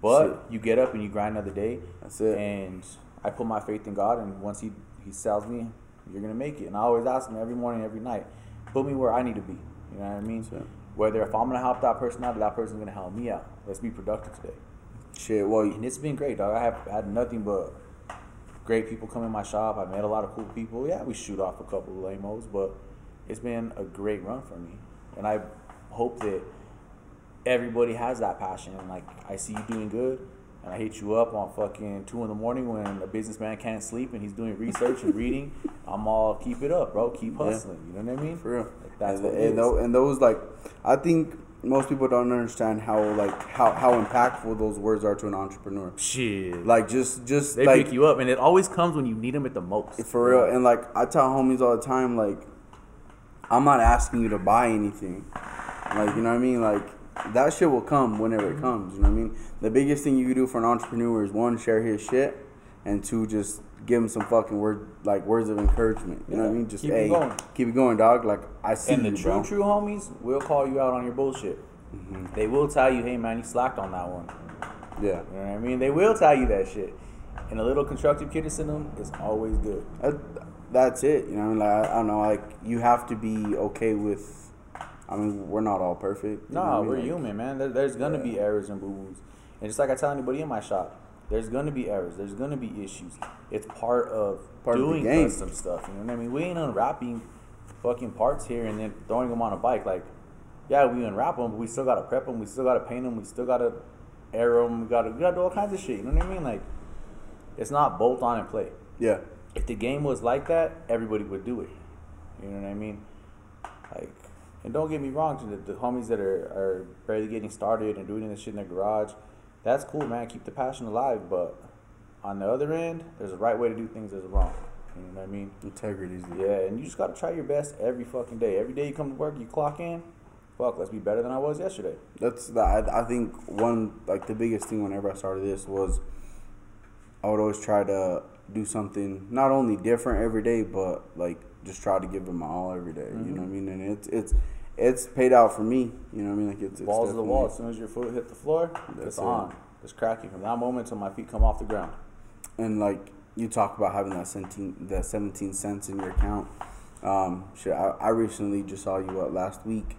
But you get up and you grind another day. That's it. And I put my faith in God, and once He He tells me, you're gonna make it. And I always ask Him every morning, every night, put me where I need to be. You know what I mean? It. Whether if I'm gonna help that person out, or that person's gonna help me out. Let's be productive today. Shit. Well, And it's been great, dog. I have had nothing but great people come in my shop. I met a lot of cool people. Yeah, we shoot off a couple of lamos, but it's been a great run for me. And I hope that everybody has that passion. And like, I see you doing good, and I hit you up on fucking two in the morning when a businessman can't sleep and he's doing research and reading. I'm all keep it up, bro. Keep Yeah. hustling. You know what I mean? For real. Like, that's and, what and, is. tho- and those like, I think most people don't understand how like how, how impactful those words are to an entrepreneur. Shit. Like just just they like pick you up, and it always comes when you need them at the most. for real. And like I tell homies all the time, like I'm not asking you to buy anything. Like you know what I mean? Like that shit will come whenever it comes. You know what I mean? The biggest thing you can do for an entrepreneur is one, share his shit, and two, just give him some fucking word like words of encouragement. You know what I mean? Just Keep it going. keep it going, dog. Like I see And the you, true, bro. true homies will call you out on your bullshit. Mm-hmm. They will tell you, hey man, you slacked on that one. Yeah. You know what I mean? They will tell you that shit. And a little constructive criticism is always good. That, that's it. You know, what I mean, like I, I don't know, like you have to be okay with. I mean, we're not all perfect. No, mean? we're Like, human, man. There, there's gonna be errors and boo boos. And just like I tell anybody in my shop, there's gonna be errors. There's gonna be issues. It's part of Part of the doing game. custom stuff. You know what I mean? We ain't unwrapping fucking parts here and then throwing them on a bike. Like, yeah, we unwrap them, but we still gotta prep them. We still gotta paint them. We still gotta air them. We gotta, we gotta do all kinds of shit. You know what I mean? Like, it's not bolt on and play. Yeah. if the game was like that, everybody would do it. You know what I mean? Like, and don't get me wrong, to the, the homies that are, are barely getting started and doing this shit in their garage, that's cool, man. Keep the passion alive. But on the other end, there's a right way to do things, there's a wrong. You know what I mean? Integrity is the Yeah, and you just gotta try your best every fucking day. Every day you come to work, you clock in. Fuck, let's be better than I was yesterday. That's the, I, I think one like the biggest thing whenever I started this was I would always try to do something not only different every day, but like just try to give it my all every day, You know what I mm-hmm. mean? And it's it's it's paid out for me. You know what I mean? Like it's, it's Balls to the wall. As soon as your foot hit the floor, it's it. on. It's cracking from that moment until my feet come off the ground. and like you talk about having that 17 that 17 cents in your account um shit I, I recently just saw you up last week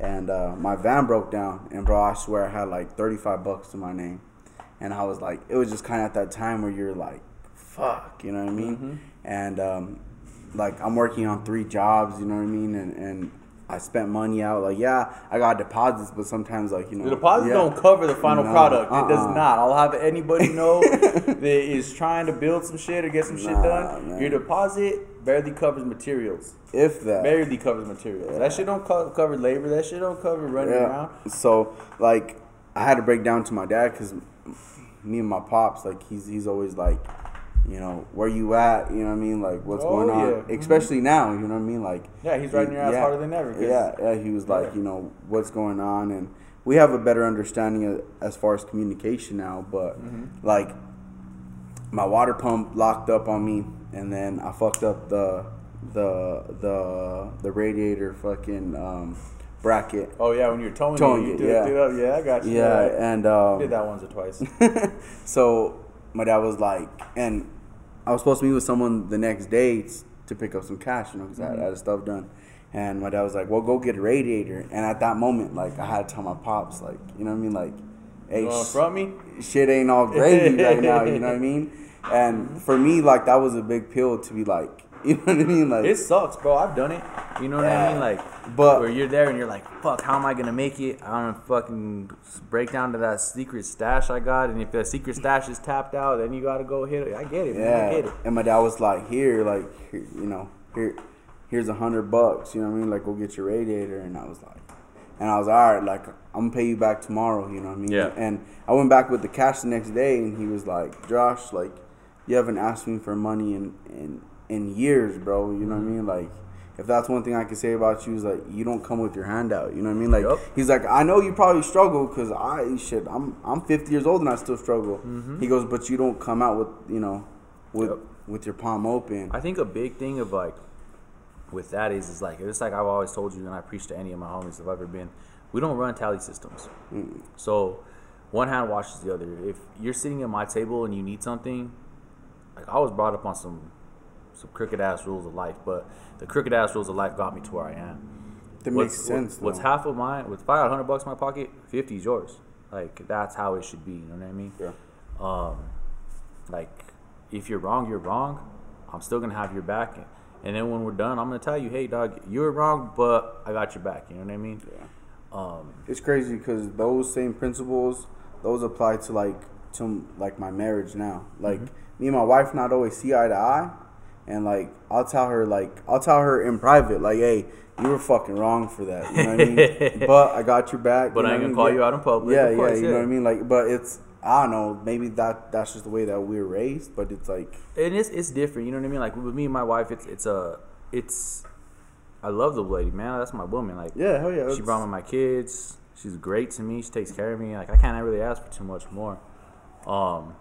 and uh my van broke down and bro i swear i had like 35 bucks to my name and i was like it was just kind of at that time where you're like fuck you know what i mean and um like i'm working on three jobs you know what i mean and and I spent money out, like yeah, I got deposits, but sometimes like you know, The deposit yeah. don't cover the final No, product. It does uh-uh. not. I'll have anybody know that is trying to build some shit or get some shit done. man. Your deposit barely covers materials. if that. Barely covers materials. That shit don't co- cover labor. That shit don't cover running around. So like, I had to break down to my dad because me and my pops, like he's he's always like, you know, where you at? You know what I mean? Like, what's Oh, going on? yeah. Mhm. Especially now, you know what I mean? Like, Yeah, he's riding your ass harder than ever. Yeah, yeah. He was like, Yeah. you know, what's going on, and we have a better understanding of, as far as communication now. But Mm-hmm. like, my water pump locked up on me, and then I fucked up the the the the radiator fucking um, bracket. Oh yeah, when you're towing, Towing it, you it, do yeah. up. Yeah, I got you. Yeah, I and um, did that once or twice. so my dad was like, and I was supposed to meet with someone the next day to pick up some cash, you know, because Mm-hmm. I had stuff done. And my dad was like, "Well, go get a radiator." And at that moment, like, I had to tell my pops, like, you know what I mean, like, "Hey, You sh- me? shit ain't all gravy right now." You know what I mean? And for me, like, that was a big pill to be like, you know what I mean, like, It sucks, bro. I've done it. You know what I mean? Like, But- where you're there and you're like, "Fuck, how am I gonna make it? I'm gonna fucking break down to that secret stash I got, and if that secret stash is tapped out, then you gotta go hit it. I get it, man. I get Yeah, it. and my dad was like, "Here, like, here, you know, here, here's a hundred bucks. You know what I mean? Like, go get your radiator." And I was like, and I was all right. Like, I'm gonna pay you back tomorrow. You know what I mean? Yeah. And I went back with the cash the next day, and he was like, "Josh, like, you haven't asked me for money in in in years, bro. You know what I mm-hmm. mean? Like." If that's one thing I can say about you is like you don't come with your hand out. You know what I mean? Like Yup. he's like I know you probably struggle because I shit I'm I'm 50 years old and I still struggle. Mm-hmm. He goes, but you don't come out with you know with Yup. with your palm open. I think a big thing of like with that is is like it's like I've always told you and I preach to any of my homies if I've ever been, we don't run tally systems. Mm. So one hand washes the other. If you're sitting at my table and you need something, like I was brought up on some some crooked ass rules of life, but the crooked ass rules of life got me to where I am. That What's- makes sense. What's half of mine? With five hundred bucks in my pocket, fifty is yours. Like that's how it should be. You know what I mean? Yeah. Um, like if you're wrong, you're wrong. I'm still gonna have your back. And then when we're done, I'm gonna tell you, hey, dog, you were wrong, but I got your back. You know what I mean? Yeah. Um, It's crazy because those same principles, those apply to like to like my marriage now. Like Mm-hmm. me and my wife not always see eye to eye, and like I'll tell her like I'll tell her in private like, hey, you were fucking wrong for that. You know what I mean? but I got your back. But you I know ain't gonna call Yeah. you out in public, Yeah, course, yeah. You know what I mean? Like, but it's I don't know. Maybe that that's just the way that we're raised. But it's like and it's it's different. You know what I mean? Like with me and my wife, it's it's a it's. I love the lady, man. That's my woman. Like yeah, hell yeah. she brought me my kids. She's great to me. She takes care of me. Like I can't really ask for too much more. Um,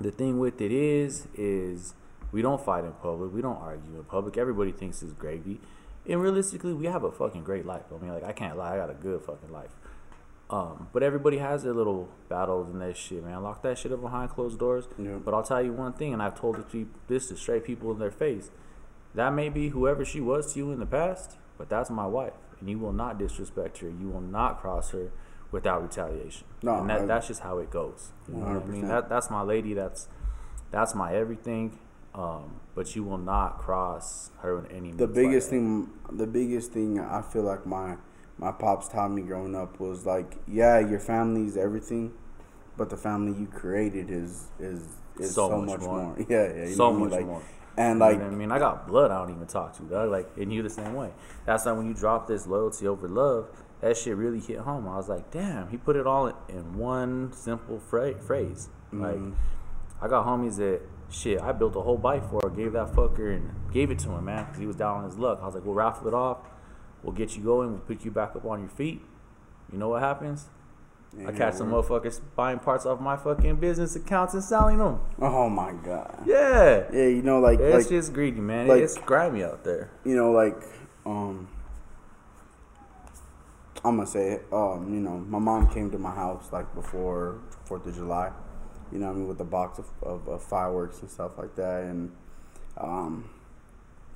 the thing with it is, is we don't fight in public. We don't argue in public. Everybody thinks it's gravy, and realistically, we have a fucking great life. I mean, like I can't lie. I got a good fucking life. Um, but everybody has their little battles and that shit, man. Lock that shit up behind closed doors. Yeah. But I'll tell you one thing, and I've told this to straight people in their face. That may be whoever she was to you in the past, but that's my wife, and you will not disrespect her. You will not cross her without retaliation. No, and that, I- that's just how it goes. You know what I mean? That that's my lady. That's that's my everything. Um, but you will not cross her in any. the biggest like thing the biggest thing i feel like my my pops taught me growing up was like yeah your family's everything but the family you created is is is so, So much, much more. more. yeah yeah you So know what I mean? much like, more. and You know like I mean, I got blood I don't even talk to, dog. Like, and you the same way. That's why when you drop this loyalty over love, that shit really hit home. I was like, damn, he put it all in one simple phrase. Like, Mm-hmm. I got homies that shit. I built a whole bike for, her, gave that fucker and gave it to him, man, because he was down on his luck. I was like, we'll raffle it off. We'll get you going. We'll pick you back up on your feet. You know what happens? I catch some motherfuckers buying parts off my fucking business accounts and selling them. oh my god Yeah. yeah you know like It's like just greedy, man. like- it's grimy out there. you know like um i'm gonna say it um you know my mom came to my house like before fourth of july you know what i mean with a box of, of, of fireworks and stuff like that and um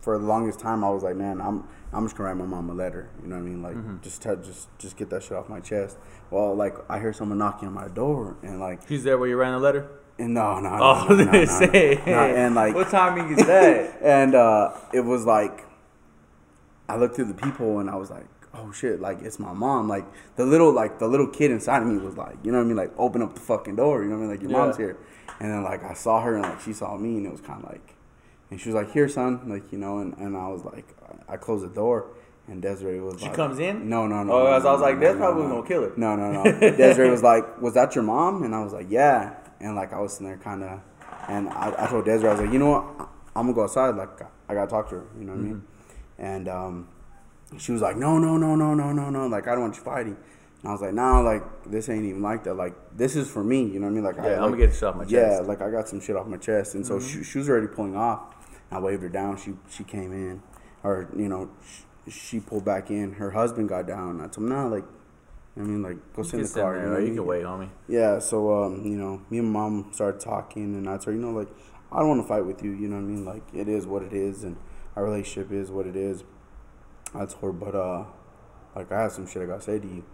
for the longest time i was like man i'm i'm just gonna write my mom a letter you know what i mean like Mm-hmm. just tell just just get that shit off my chest well like i hear someone knocking on my door and like He's there where you ran the letter? and no no no, Oh, no, no, no, say. no, no. and like what timing is that? and uh, it was like I looked through the people and I was like, oh shit, like it's my mom. Like the little like the little kid inside of me was like, you know what I mean, like open up the fucking door, you know what I mean, like your Yeah. mom's here. And then like I saw her and like she saw me and it was kind of like, and she was like, here son, like you know, and, and I was like, I closed the door. And Desiree was like She like, comes in? No, no, no. Oh, no, I was- I was no, like, that's no, probably no. gonna kill her. No, no, no. Desiree was like, was that your mom? And I was like, yeah. And like I was sitting there kind of And I, I told Desiree, I was like, you know what? I'm gonna go outside. Like I gotta talk to her. You know what I mean? Mm-hmm. And um, she was like, no, no, no, no, no, no, no. Like I don't want you fighting. And I was like, nah, like this ain't even like that. Like this is for me. You know what I mean? Like I, Yeah, I'ma get shit off my chest. Mm-hmm. like I got some shit off my chest, and so she, she was already pulling off. I waved her down. She she came in, or you know, she, she pulled back in. Her husband got down. I told him, nah, like. I mean, like, go sit in the car. there, you know you mean? can wait, homie. Yeah, so um, you know, me and mom started talking, and I told her, you know, like, I don't want to fight with you. You know what I mean? Like, it is what it is, and our relationship is what it is. I told her, but uh, like, I have some shit I gotta say to you,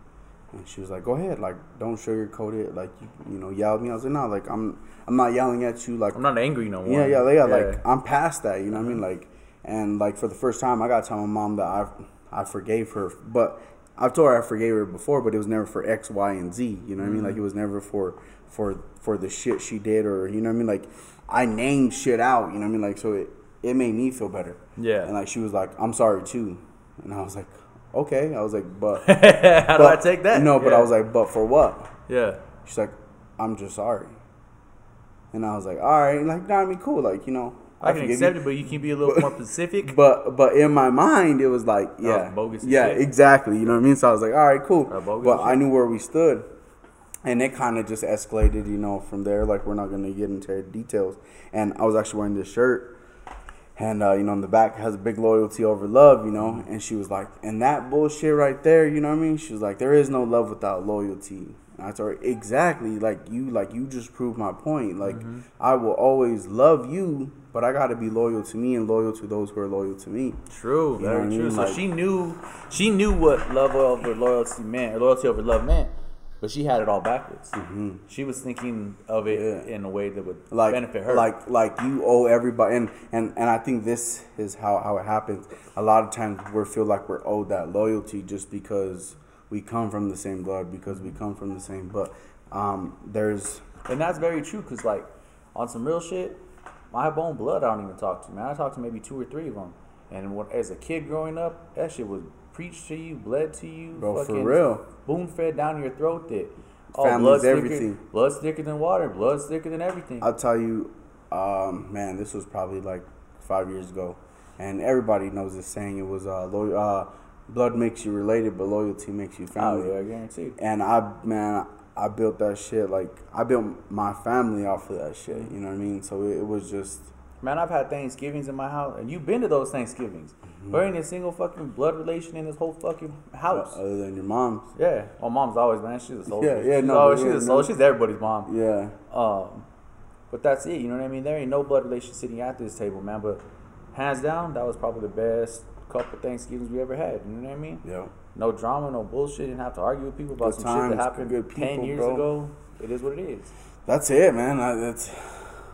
and she was like, go ahead, like, don't sugarcoat it, like, you, you know, yell at me. I was like, no, like, I'm, I'm not yelling at you, like, I'm not angry no more. yeah, yeah, yeah, Like I'm past that. You know what I mean? Like, and like for the first time, I got to tell my mom that I I forgave her, but I've told her I forgave her before, but it was never for X, Y, and Z. You know what I mean? Like it was never for for for the shit she did, or you know what I mean? Like I named shit out. You know what I mean? Like so it it made me feel better. Yeah. And like she was like, I'm sorry too, and I was like, okay. I was like, but How do I take that? No, but Yeah. I was like, but for what? yeah. She's like, I'm just sorry. And I was like, all right, like, nah, I mean, cool, like, you know, I can forgive accept you. it, but you can be a little more specific. But but in my mind, it was like, yeah, bogus yeah, shit. exactly. You know what I mean? So I was like, all right, cool. Uh, But I knew where we stood, and it kind of just escalated, you know, from there. Like we're not gonna get into details. And I was actually wearing this shirt, and uh, you know, in the back has a big loyalty over love, you know. And she was like, and that bullshit right there, you know what I mean? She was like, there is no love without loyalty. And I told her exactly like you, like you just proved my point. Like Mm-hmm. I will always love you, but I got to be loyal to me and loyal to those who are loyal to me. True, You very what I true. mean? So Like- she knew she knew what love over loyalty meant, or loyalty over love meant, but she had it all backwards. She was thinking of it Mm-hmm. Yeah. in a way that would like benefit her. like like you owe everybody and, and and I think this is how, how it happens. A lot of times we feel like we're owed that loyalty just because we come from the same blood, because we come from the same but um there's and that's very true. Cause like on some real shit, my bone blood I don't even talk to man. I talk to maybe two or three of them. And when, as a kid growing up, that shit was preached to you, bled to you, Bro, for real. spoon fed down your throat. That oh, Family's blood's thicker, everything. blood's thicker than water. Blood's thicker than everything. I'll tell you, um, man, this was probably like five years ago, and everybody knows this saying. It was uh, lo- uh, blood makes you related, but loyalty makes you family. oh family. yeah, I guarantee. And I, man, I built that shit. Like I built my family off of that shit. You know what I mean? So it, it was just. Man, I've had Thanksgivings in my house, and you've been to those Thanksgivings. Mm-hmm. There ain't a single fucking blood relation in this whole fucking house. Other than your mom's. yeah, my mom's always man. She's a soul. Yeah, yeah, she's no, always, but she's yeah, a soul. no. She's everybody's mom. Yeah. Um, but that's it. You know what I mean? There ain't no blood relation sitting at this table, man. But hands down, that was probably the best couple Thanksgivings we ever had. You know what I mean? Yeah. No drama, no bullshit. Didn't have to argue with people about Good some shit that happened good ten years bro. ago. It is what it is. That's it, man. I, that's.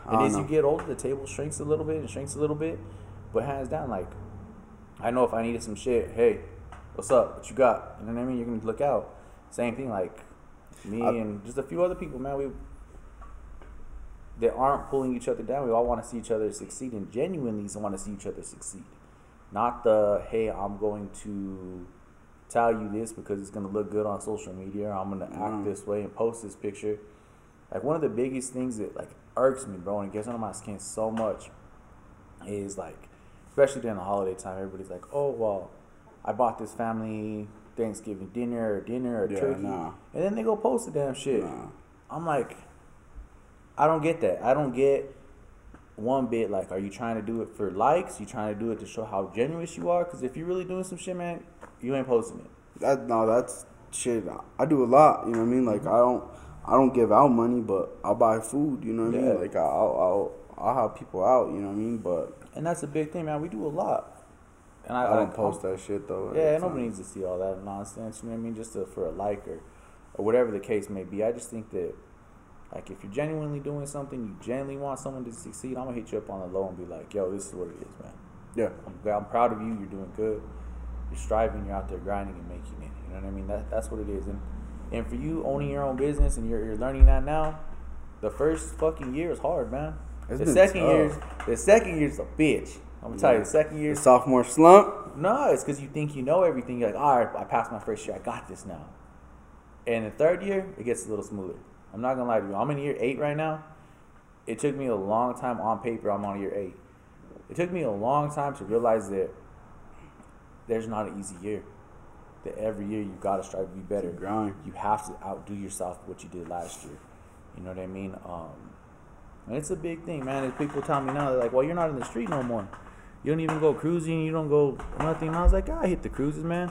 I And as know. you get older, the table shrinks a little bit and shrinks a little bit. But hands down, like, I know if I needed some shit, hey, what's up? What you got? You know what I mean? You're gonna look out. Same thing, like me I- and just a few other people, man. We that aren't pulling each other down. We all want to see each other succeed and genuinely want to see each other succeed. Not the hey, I'm going to tell you this because it's gonna look good on social media. I'm gonna act Mm. this way and post this picture. Like one of the biggest things that like irks me, bro, and it gets under my skin so much is like, especially during the holiday time, everybody's like, oh well, I bought this family Thanksgiving dinner or dinner or Yeah, turkey, nah. and then they go post the damn shit. Nah. I'm like, I don't get that. I don't get one bit like, are you trying to do it for likes? You trying to do it to show how generous you are? Because if you're really doing some shit, man, you ain't posting it. That no, that's shit. I do a lot. You know what I mean? Like mm-hmm. I don't, I don't give out money, but I'll buy food. You know what I Yeah. mean? Like I'll, I'll, I'll have people out. You know what I mean? But And that's a big thing, man. We do a lot. And I, don't post that shit though. Yeah, nobody needs to see all that nonsense. You know what I mean? Just to, for a like or, or whatever the case may be. I just think that, like, if you're genuinely doing something, you genuinely want someone to succeed, I'm gonna hit you up on the low and be like, "Yo, this is what it is, man. Yeah. I'm, I'm proud of you. You're doing good. You're striving. You're out there grinding and making it. You know what I mean? That that's what it is. And and for you owning your own business and you're you're learning that now, the first fucking year is hard, man. It's the second tough. year, the second year's a bitch. I'm gonna tell you, the second year The sophomore slump. no, it's because you think you know everything. You're like, all right, I passed my first year. I got this now. And the third year, it gets a little smoother. I'm not gonna lie to you. I'm in year eight right now. it took me a long time on paper. I'm on year eight. It took me a long time to realize that there's not an easy year. That every year you got to strive to be better. Grind. You have to outdo yourself what you did last year. You know what I mean? Um, it's a big thing, man. As people tell me now, they're like, "Well, you're not in the street no more. You don't even go cruising. You don't go nothing." And I was like, "I hit the cruises, man.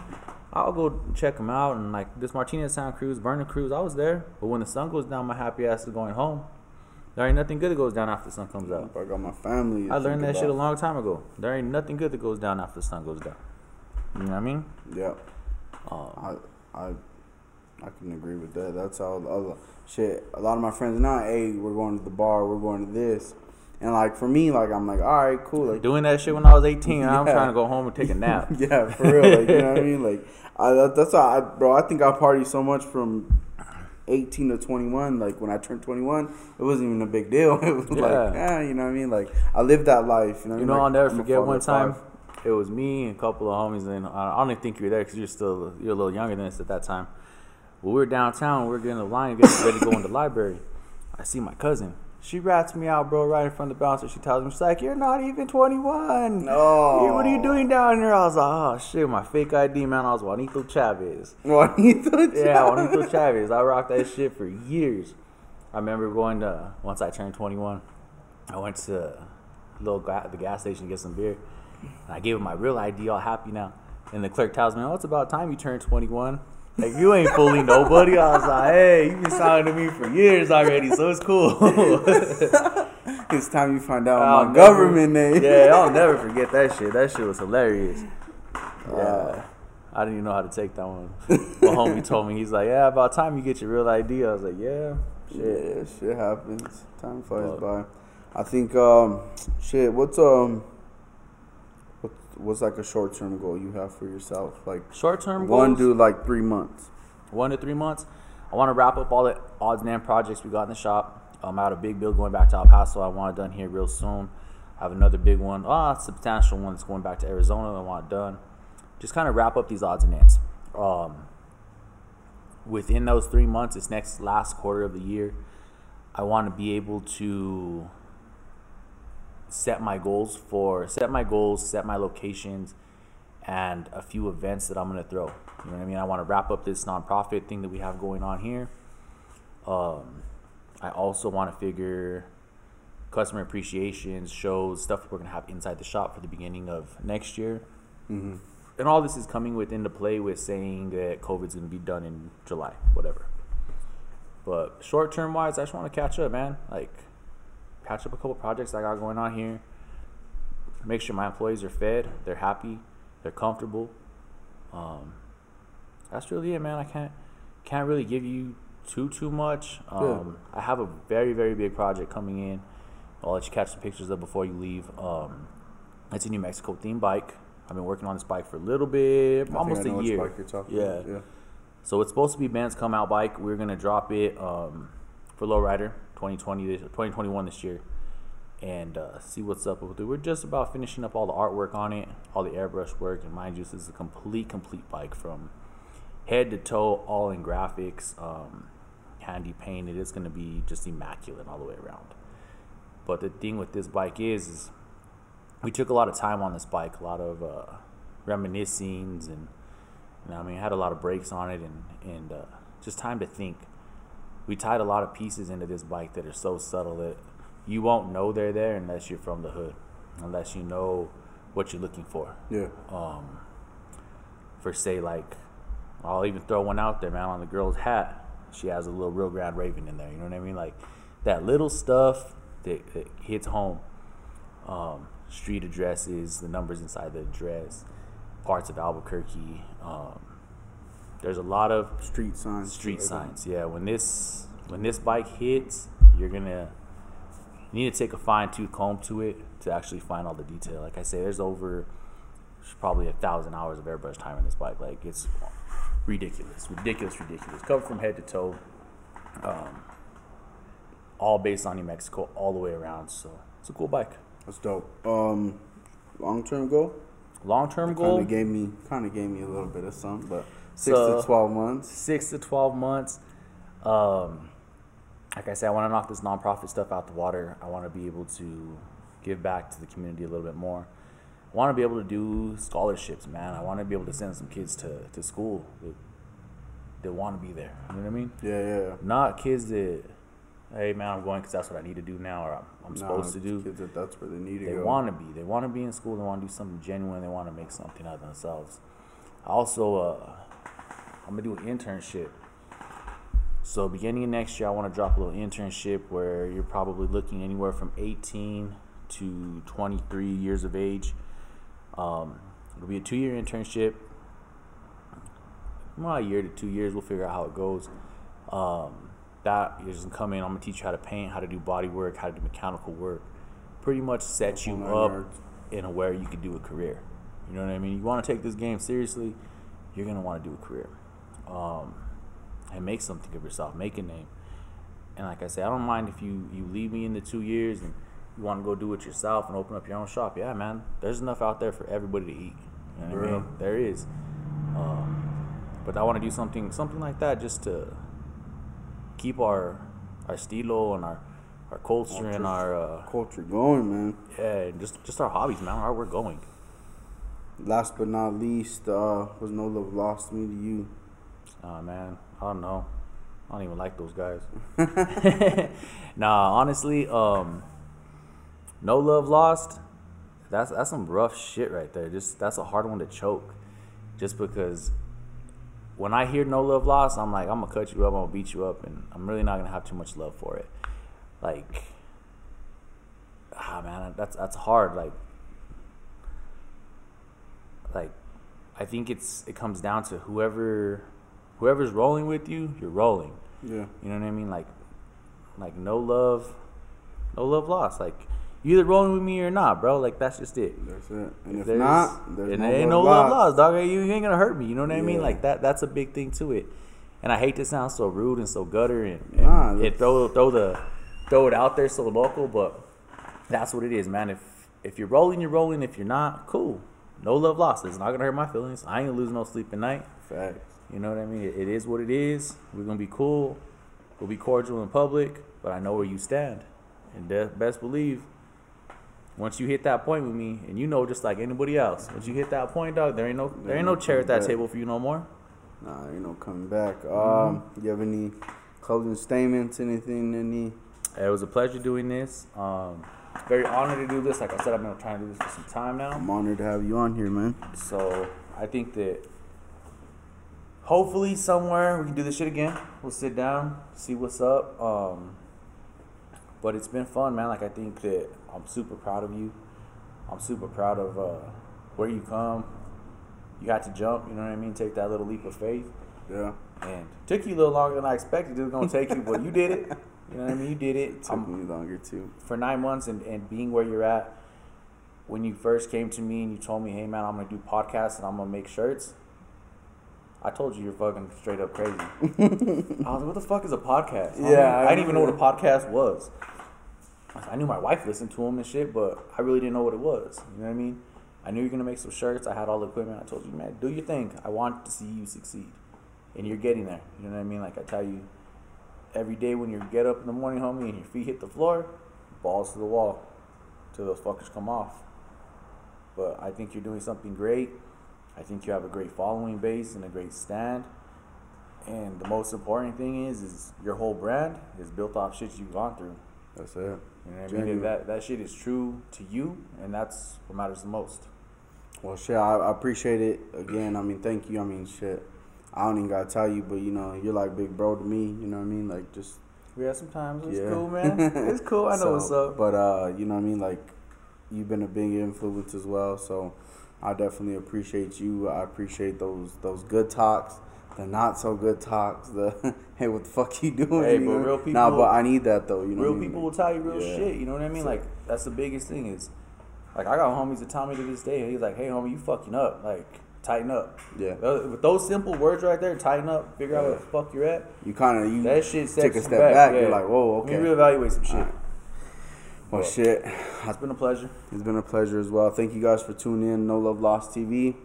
I'll go check them out." And like this Martinez Sound cruise, Burning cruise, I was there. But when the sun goes down, my happy ass is going home. There ain't nothing good that goes down after the sun comes out. I got my family. I learned that shit a long time ago. There ain't nothing good that goes down after the sun goes down. You know what I mean? Yeah. Um, I I I can agree with that. That's how the other shit. A lot of my friends now, hey, we're going to the bar, we're going to this, and like for me, like I'm like, all right, cool, like doing that shit when I was 18, I'm trying to go home and take a nap. yeah, for real, like you know what I mean, like I that, that's why I, bro. I think I party so much from. 18 to 21 like when i turned 21 it wasn't even a big deal it was like Yeah. yeah you know what i mean like i lived that life you know I You know, Like, I'll never I'm forget one time. It was me and a couple of homies, and I I don't even think you were there because you're still you're a little younger than us at that time. But we were downtown. We were getting the line, getting ready to go in the library. I see my cousin. She rats me out, bro, right in front of the bouncer. She tells me, she's like, "You're not even 21. No. what are you doing down here?" I was like, "Oh shit, my fake ID, man. I was Juanito Chavez." Juanito Chavez. Yeah, Juanito Chavez. I rocked that shit for years. I remember going to once I turned 21. I went to a little ga- the gas station to get some beer. And I gave him my real ID, all happy now. And the clerk tells me, "Oh, it's about time you turned 21." Like you ain't fooling nobody. I was like, "Hey, you've been talking to me for years already, so it's cool." It's time you find out I'll my never- government name. yeah, I'll never forget that shit. That shit was hilarious. Yeah. I didn't even know how to take that one. My homie told me, he's like, yeah, about time you get your real ID. I was like, yeah, shit. Yeah, shit happens. Time flies Well- by. I think um shit, what's um what's like a short term goal you have for yourself? Like Short term one goals, do like three months. one to three months. I want to wrap up all the odds and end projects we got in the shop. Um, I had a big build going back to El Paso. I want it done here real soon. I have another big one, ah, substantial one that's going back to Arizona. I want it done. Just kind of wrap up these odds and ends. Um, within those three months, this next last quarter of the year, I want to be able to set my goals for set my goals, set my locations, and a few events that I'm gonna throw. You know what I mean? I want to wrap up this nonprofit thing that we have going on here. Um, I also want to figure customer appreciations, shows, stuff that we're gonna have inside the shop for the beginning of next year. Mm-hmm. And all this is coming within the play with saying that COVID's gonna be done in July, whatever. But short term wise, I just want to catch up, man. Like catch up a couple projects I got going on here. Make sure my employees are fed, they're happy, they're comfortable. Um, that's really it, man. I can't can't really give you too too much. Um, I have a very very big project coming in. I'll let you catch some pictures of before you leave. Um, it's a New Mexico theme bike. I've been working on this bike for a little bit, almost a year. yeah. yeah. So it's supposed to be Ben's come out bike. We're gonna drop it um, for Lowrider 2020 this, 2021 this year, and uh, see what's up with it. We're just about finishing up all the artwork on it, all the airbrush work, and mind you, this is a complete complete bike from head to toe, all in graphics, um, handy painted. It's gonna be just immaculate all the way around. But the thing with this bike is, is we took a lot of time on this bike, a lot of uh, reminiscings and know, I mean, I had a lot of breaks on it and and uh, just time to think. We tied a lot of pieces into this bike that are so subtle that you won't know they're there unless you're from the hood, unless you know what you're looking for. Yeah. Um, for say like, I'll even throw one out there, man. On the girl's hat, she has a little Rio Grande Raven in there. You know what I mean? Like that little stuff that, that hits home. Um, street addresses, the numbers inside the address, parts of Albuquerque. Um, there's a lot of Street signs. street signs. Yeah, when this when this bike hits, you're gonna you need to take a fine tooth comb to it to actually find all the detail. Like I say, there's over probably a thousand hours of airbrush time on this bike. Like it's ridiculous, ridiculous, ridiculous. Covered from head to toe. Um, all based on New Mexico, all the way around. So it's a cool bike. That's dope. Um, long term goal. Long term goal. Kind of gave me kind of gave me a little bit of some, but six So- to twelve months. six to 12 months. Um, like I said, I want to knock this nonprofit stuff out the water. I want to be able to give back to the community a little bit more. I want to be able to do scholarships, man. I want to be able to send some kids to, to school that, that want to be there. You know what I mean? Yeah, yeah. Not kids that, hey, man, I'm going because that's what I need to do now or I'm, I'm Nah, supposed to do. Kids that that's where they need to They go. want to be. They want to be in school. They want to do something genuine. They want to make something out of themselves. I also, uh, I'm gonna do an internship. So beginning of next year, I want to drop a little internship where you're probably looking anywhere from 18 to 23 years of age. Um, it'll be a two-year internship. A year to two years. We'll figure out how it goes. Um, that just gonna come in. I'm gonna teach you how to paint, how to do body work, how to do mechanical work. Pretty much set you up yards. in a where you can do a career. You know what I mean? You want to take this game seriously, you're gonna want to do a career, um, and make something of yourself, make a name. And like I said, I don't mind if you you leave me in the two years and you want to go do it yourself and open up your own shop. Yeah, man, there's enough out there for everybody to eat. You know what I mean? There is. Um, but I want to do something something like that just to keep our our stilo and our our culture and our uh, Culture going, man. yeah, and just just our hobbies, man. Where we're going. Last but not least, uh, was no love lost me to you. Oh man, I don't know. I don't even like those guys. nah, honestly, um, no love lost. That's that's some rough shit right there. Just that's a hard one to choke. Just because when I hear no love lost, I'm like, I'm gonna cut you up, I'm gonna beat you up, and I'm really not gonna have too much love for it. Like, ah man, that's that's hard. Like, like I think it's it comes down to whoever whoever's rolling with you, you're rolling. Yeah. You know what I mean? Like like no love no love lost. Like you either rolling with me or not, bro. Like that's just it. That's it. And if There's- not, there's and no there ain't no love lost. dog. You ain't gonna hurt me. You know what I mean? Like that. That's a big thing to it. And I hate to sound so rude and so gutter and, and, Nah, and throw throw the throw it out there so local, but that's what it is, man. If if you're rolling, you're rolling. If you're not, cool. No love lost. It's not gonna hurt my feelings. I ain't lose no sleep at night. Facts. You know what I mean? It, it is what it is. We're gonna be cool. We'll be cordial in public, but I know where you stand. And de- best believe, once you hit that point with me, and you know, just like anybody else, once you hit that point, dog, there ain't no there ain't no chair at that table for you no more. Nah, ain't no coming back. Mm-hmm. Um, you have any closing statements? Anything? Any? It was a pleasure doing this. Um, very honored to do this. Like I said, I've been trying to do this for some time now. I'm honored to have you on here, man. So I think that hopefully somewhere we can do this shit again. We'll sit down, see what's up. Um, but it's been fun, man. Like I think that I'm super proud of you. I'm super proud of uh, where you come. You had to jump, you know what I mean? Take that little leap of faith. Yeah. And took you a little longer than I expected it was gonna take you, but you did it. You know what I mean? You did it. Took I'm- me longer too. for nine months and, and being where you're at, when you first came to me and you told me, hey man, I'm gonna do podcasts and I'm gonna make shirts, I told you you're fucking straight up crazy. I was like, what the fuck is a podcast? I Yeah, I I, didn't even know what a podcast was. I knew my wife listened to them and shit, but I really didn't know what it was. You know what I mean? I knew you were gonna make some shirts. I had all the equipment. I told you, man, do your thing. I want to see you succeed, and you're getting there. You know what I mean? Like I tell you, every day when you get up in the morning, homie, and your feet hit the floor, balls to the wall, till those fuckers come off. But I think you're doing something great. I think you have a great following base and a great stand. And the most important thing is, is your whole brand is built off shit you've gone through. That's it. You know what I mean? That that shit is true to you, and that's what matters the most. Well, shit, I, I appreciate it again. I mean, thank you. I mean, shit, I don't even gotta tell you, but you know, you're like big bro to me. You know what I mean? Like, just we Yeah, sometimes it's yeah. cool, man. It's cool. I know So, what's up. But uh, you know what I mean? Like, you've been a big influence as well. So, I definitely appreciate you. I appreciate those those good talks, the not so good talks. The hey, what the fuck you doing? Hey, you but know? real Nah, but I need that though. You know, real what I mean? people will tell you real Yeah. shit. You know what I mean? So- Like that's the biggest thing is, like I got homies that tell me to this day, he's like, "Hey, homie, you fucking up. Like tighten up." Yeah. Uh, With those simple words right there, tighten up, figure out Yeah. where the fuck you're at. You kind of you That shit take a step back. yeah. You're like, whoa, okay. reevaluate some shit. Well, But- shit. It's been a pleasure. It's been a pleasure as well. Thank you guys for tuning in. No Love Lost TV.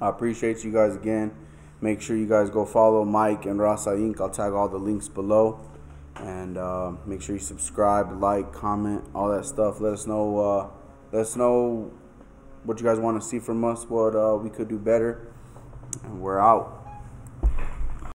I appreciate you guys again. Make sure you guys go follow Mike and Rasa Inc. I'll tag all the links below. And uh, make sure you subscribe, like, comment, all that stuff. Let us know. Uh, let us know what you guys want to see from us. What uh, we could do better. And we're out.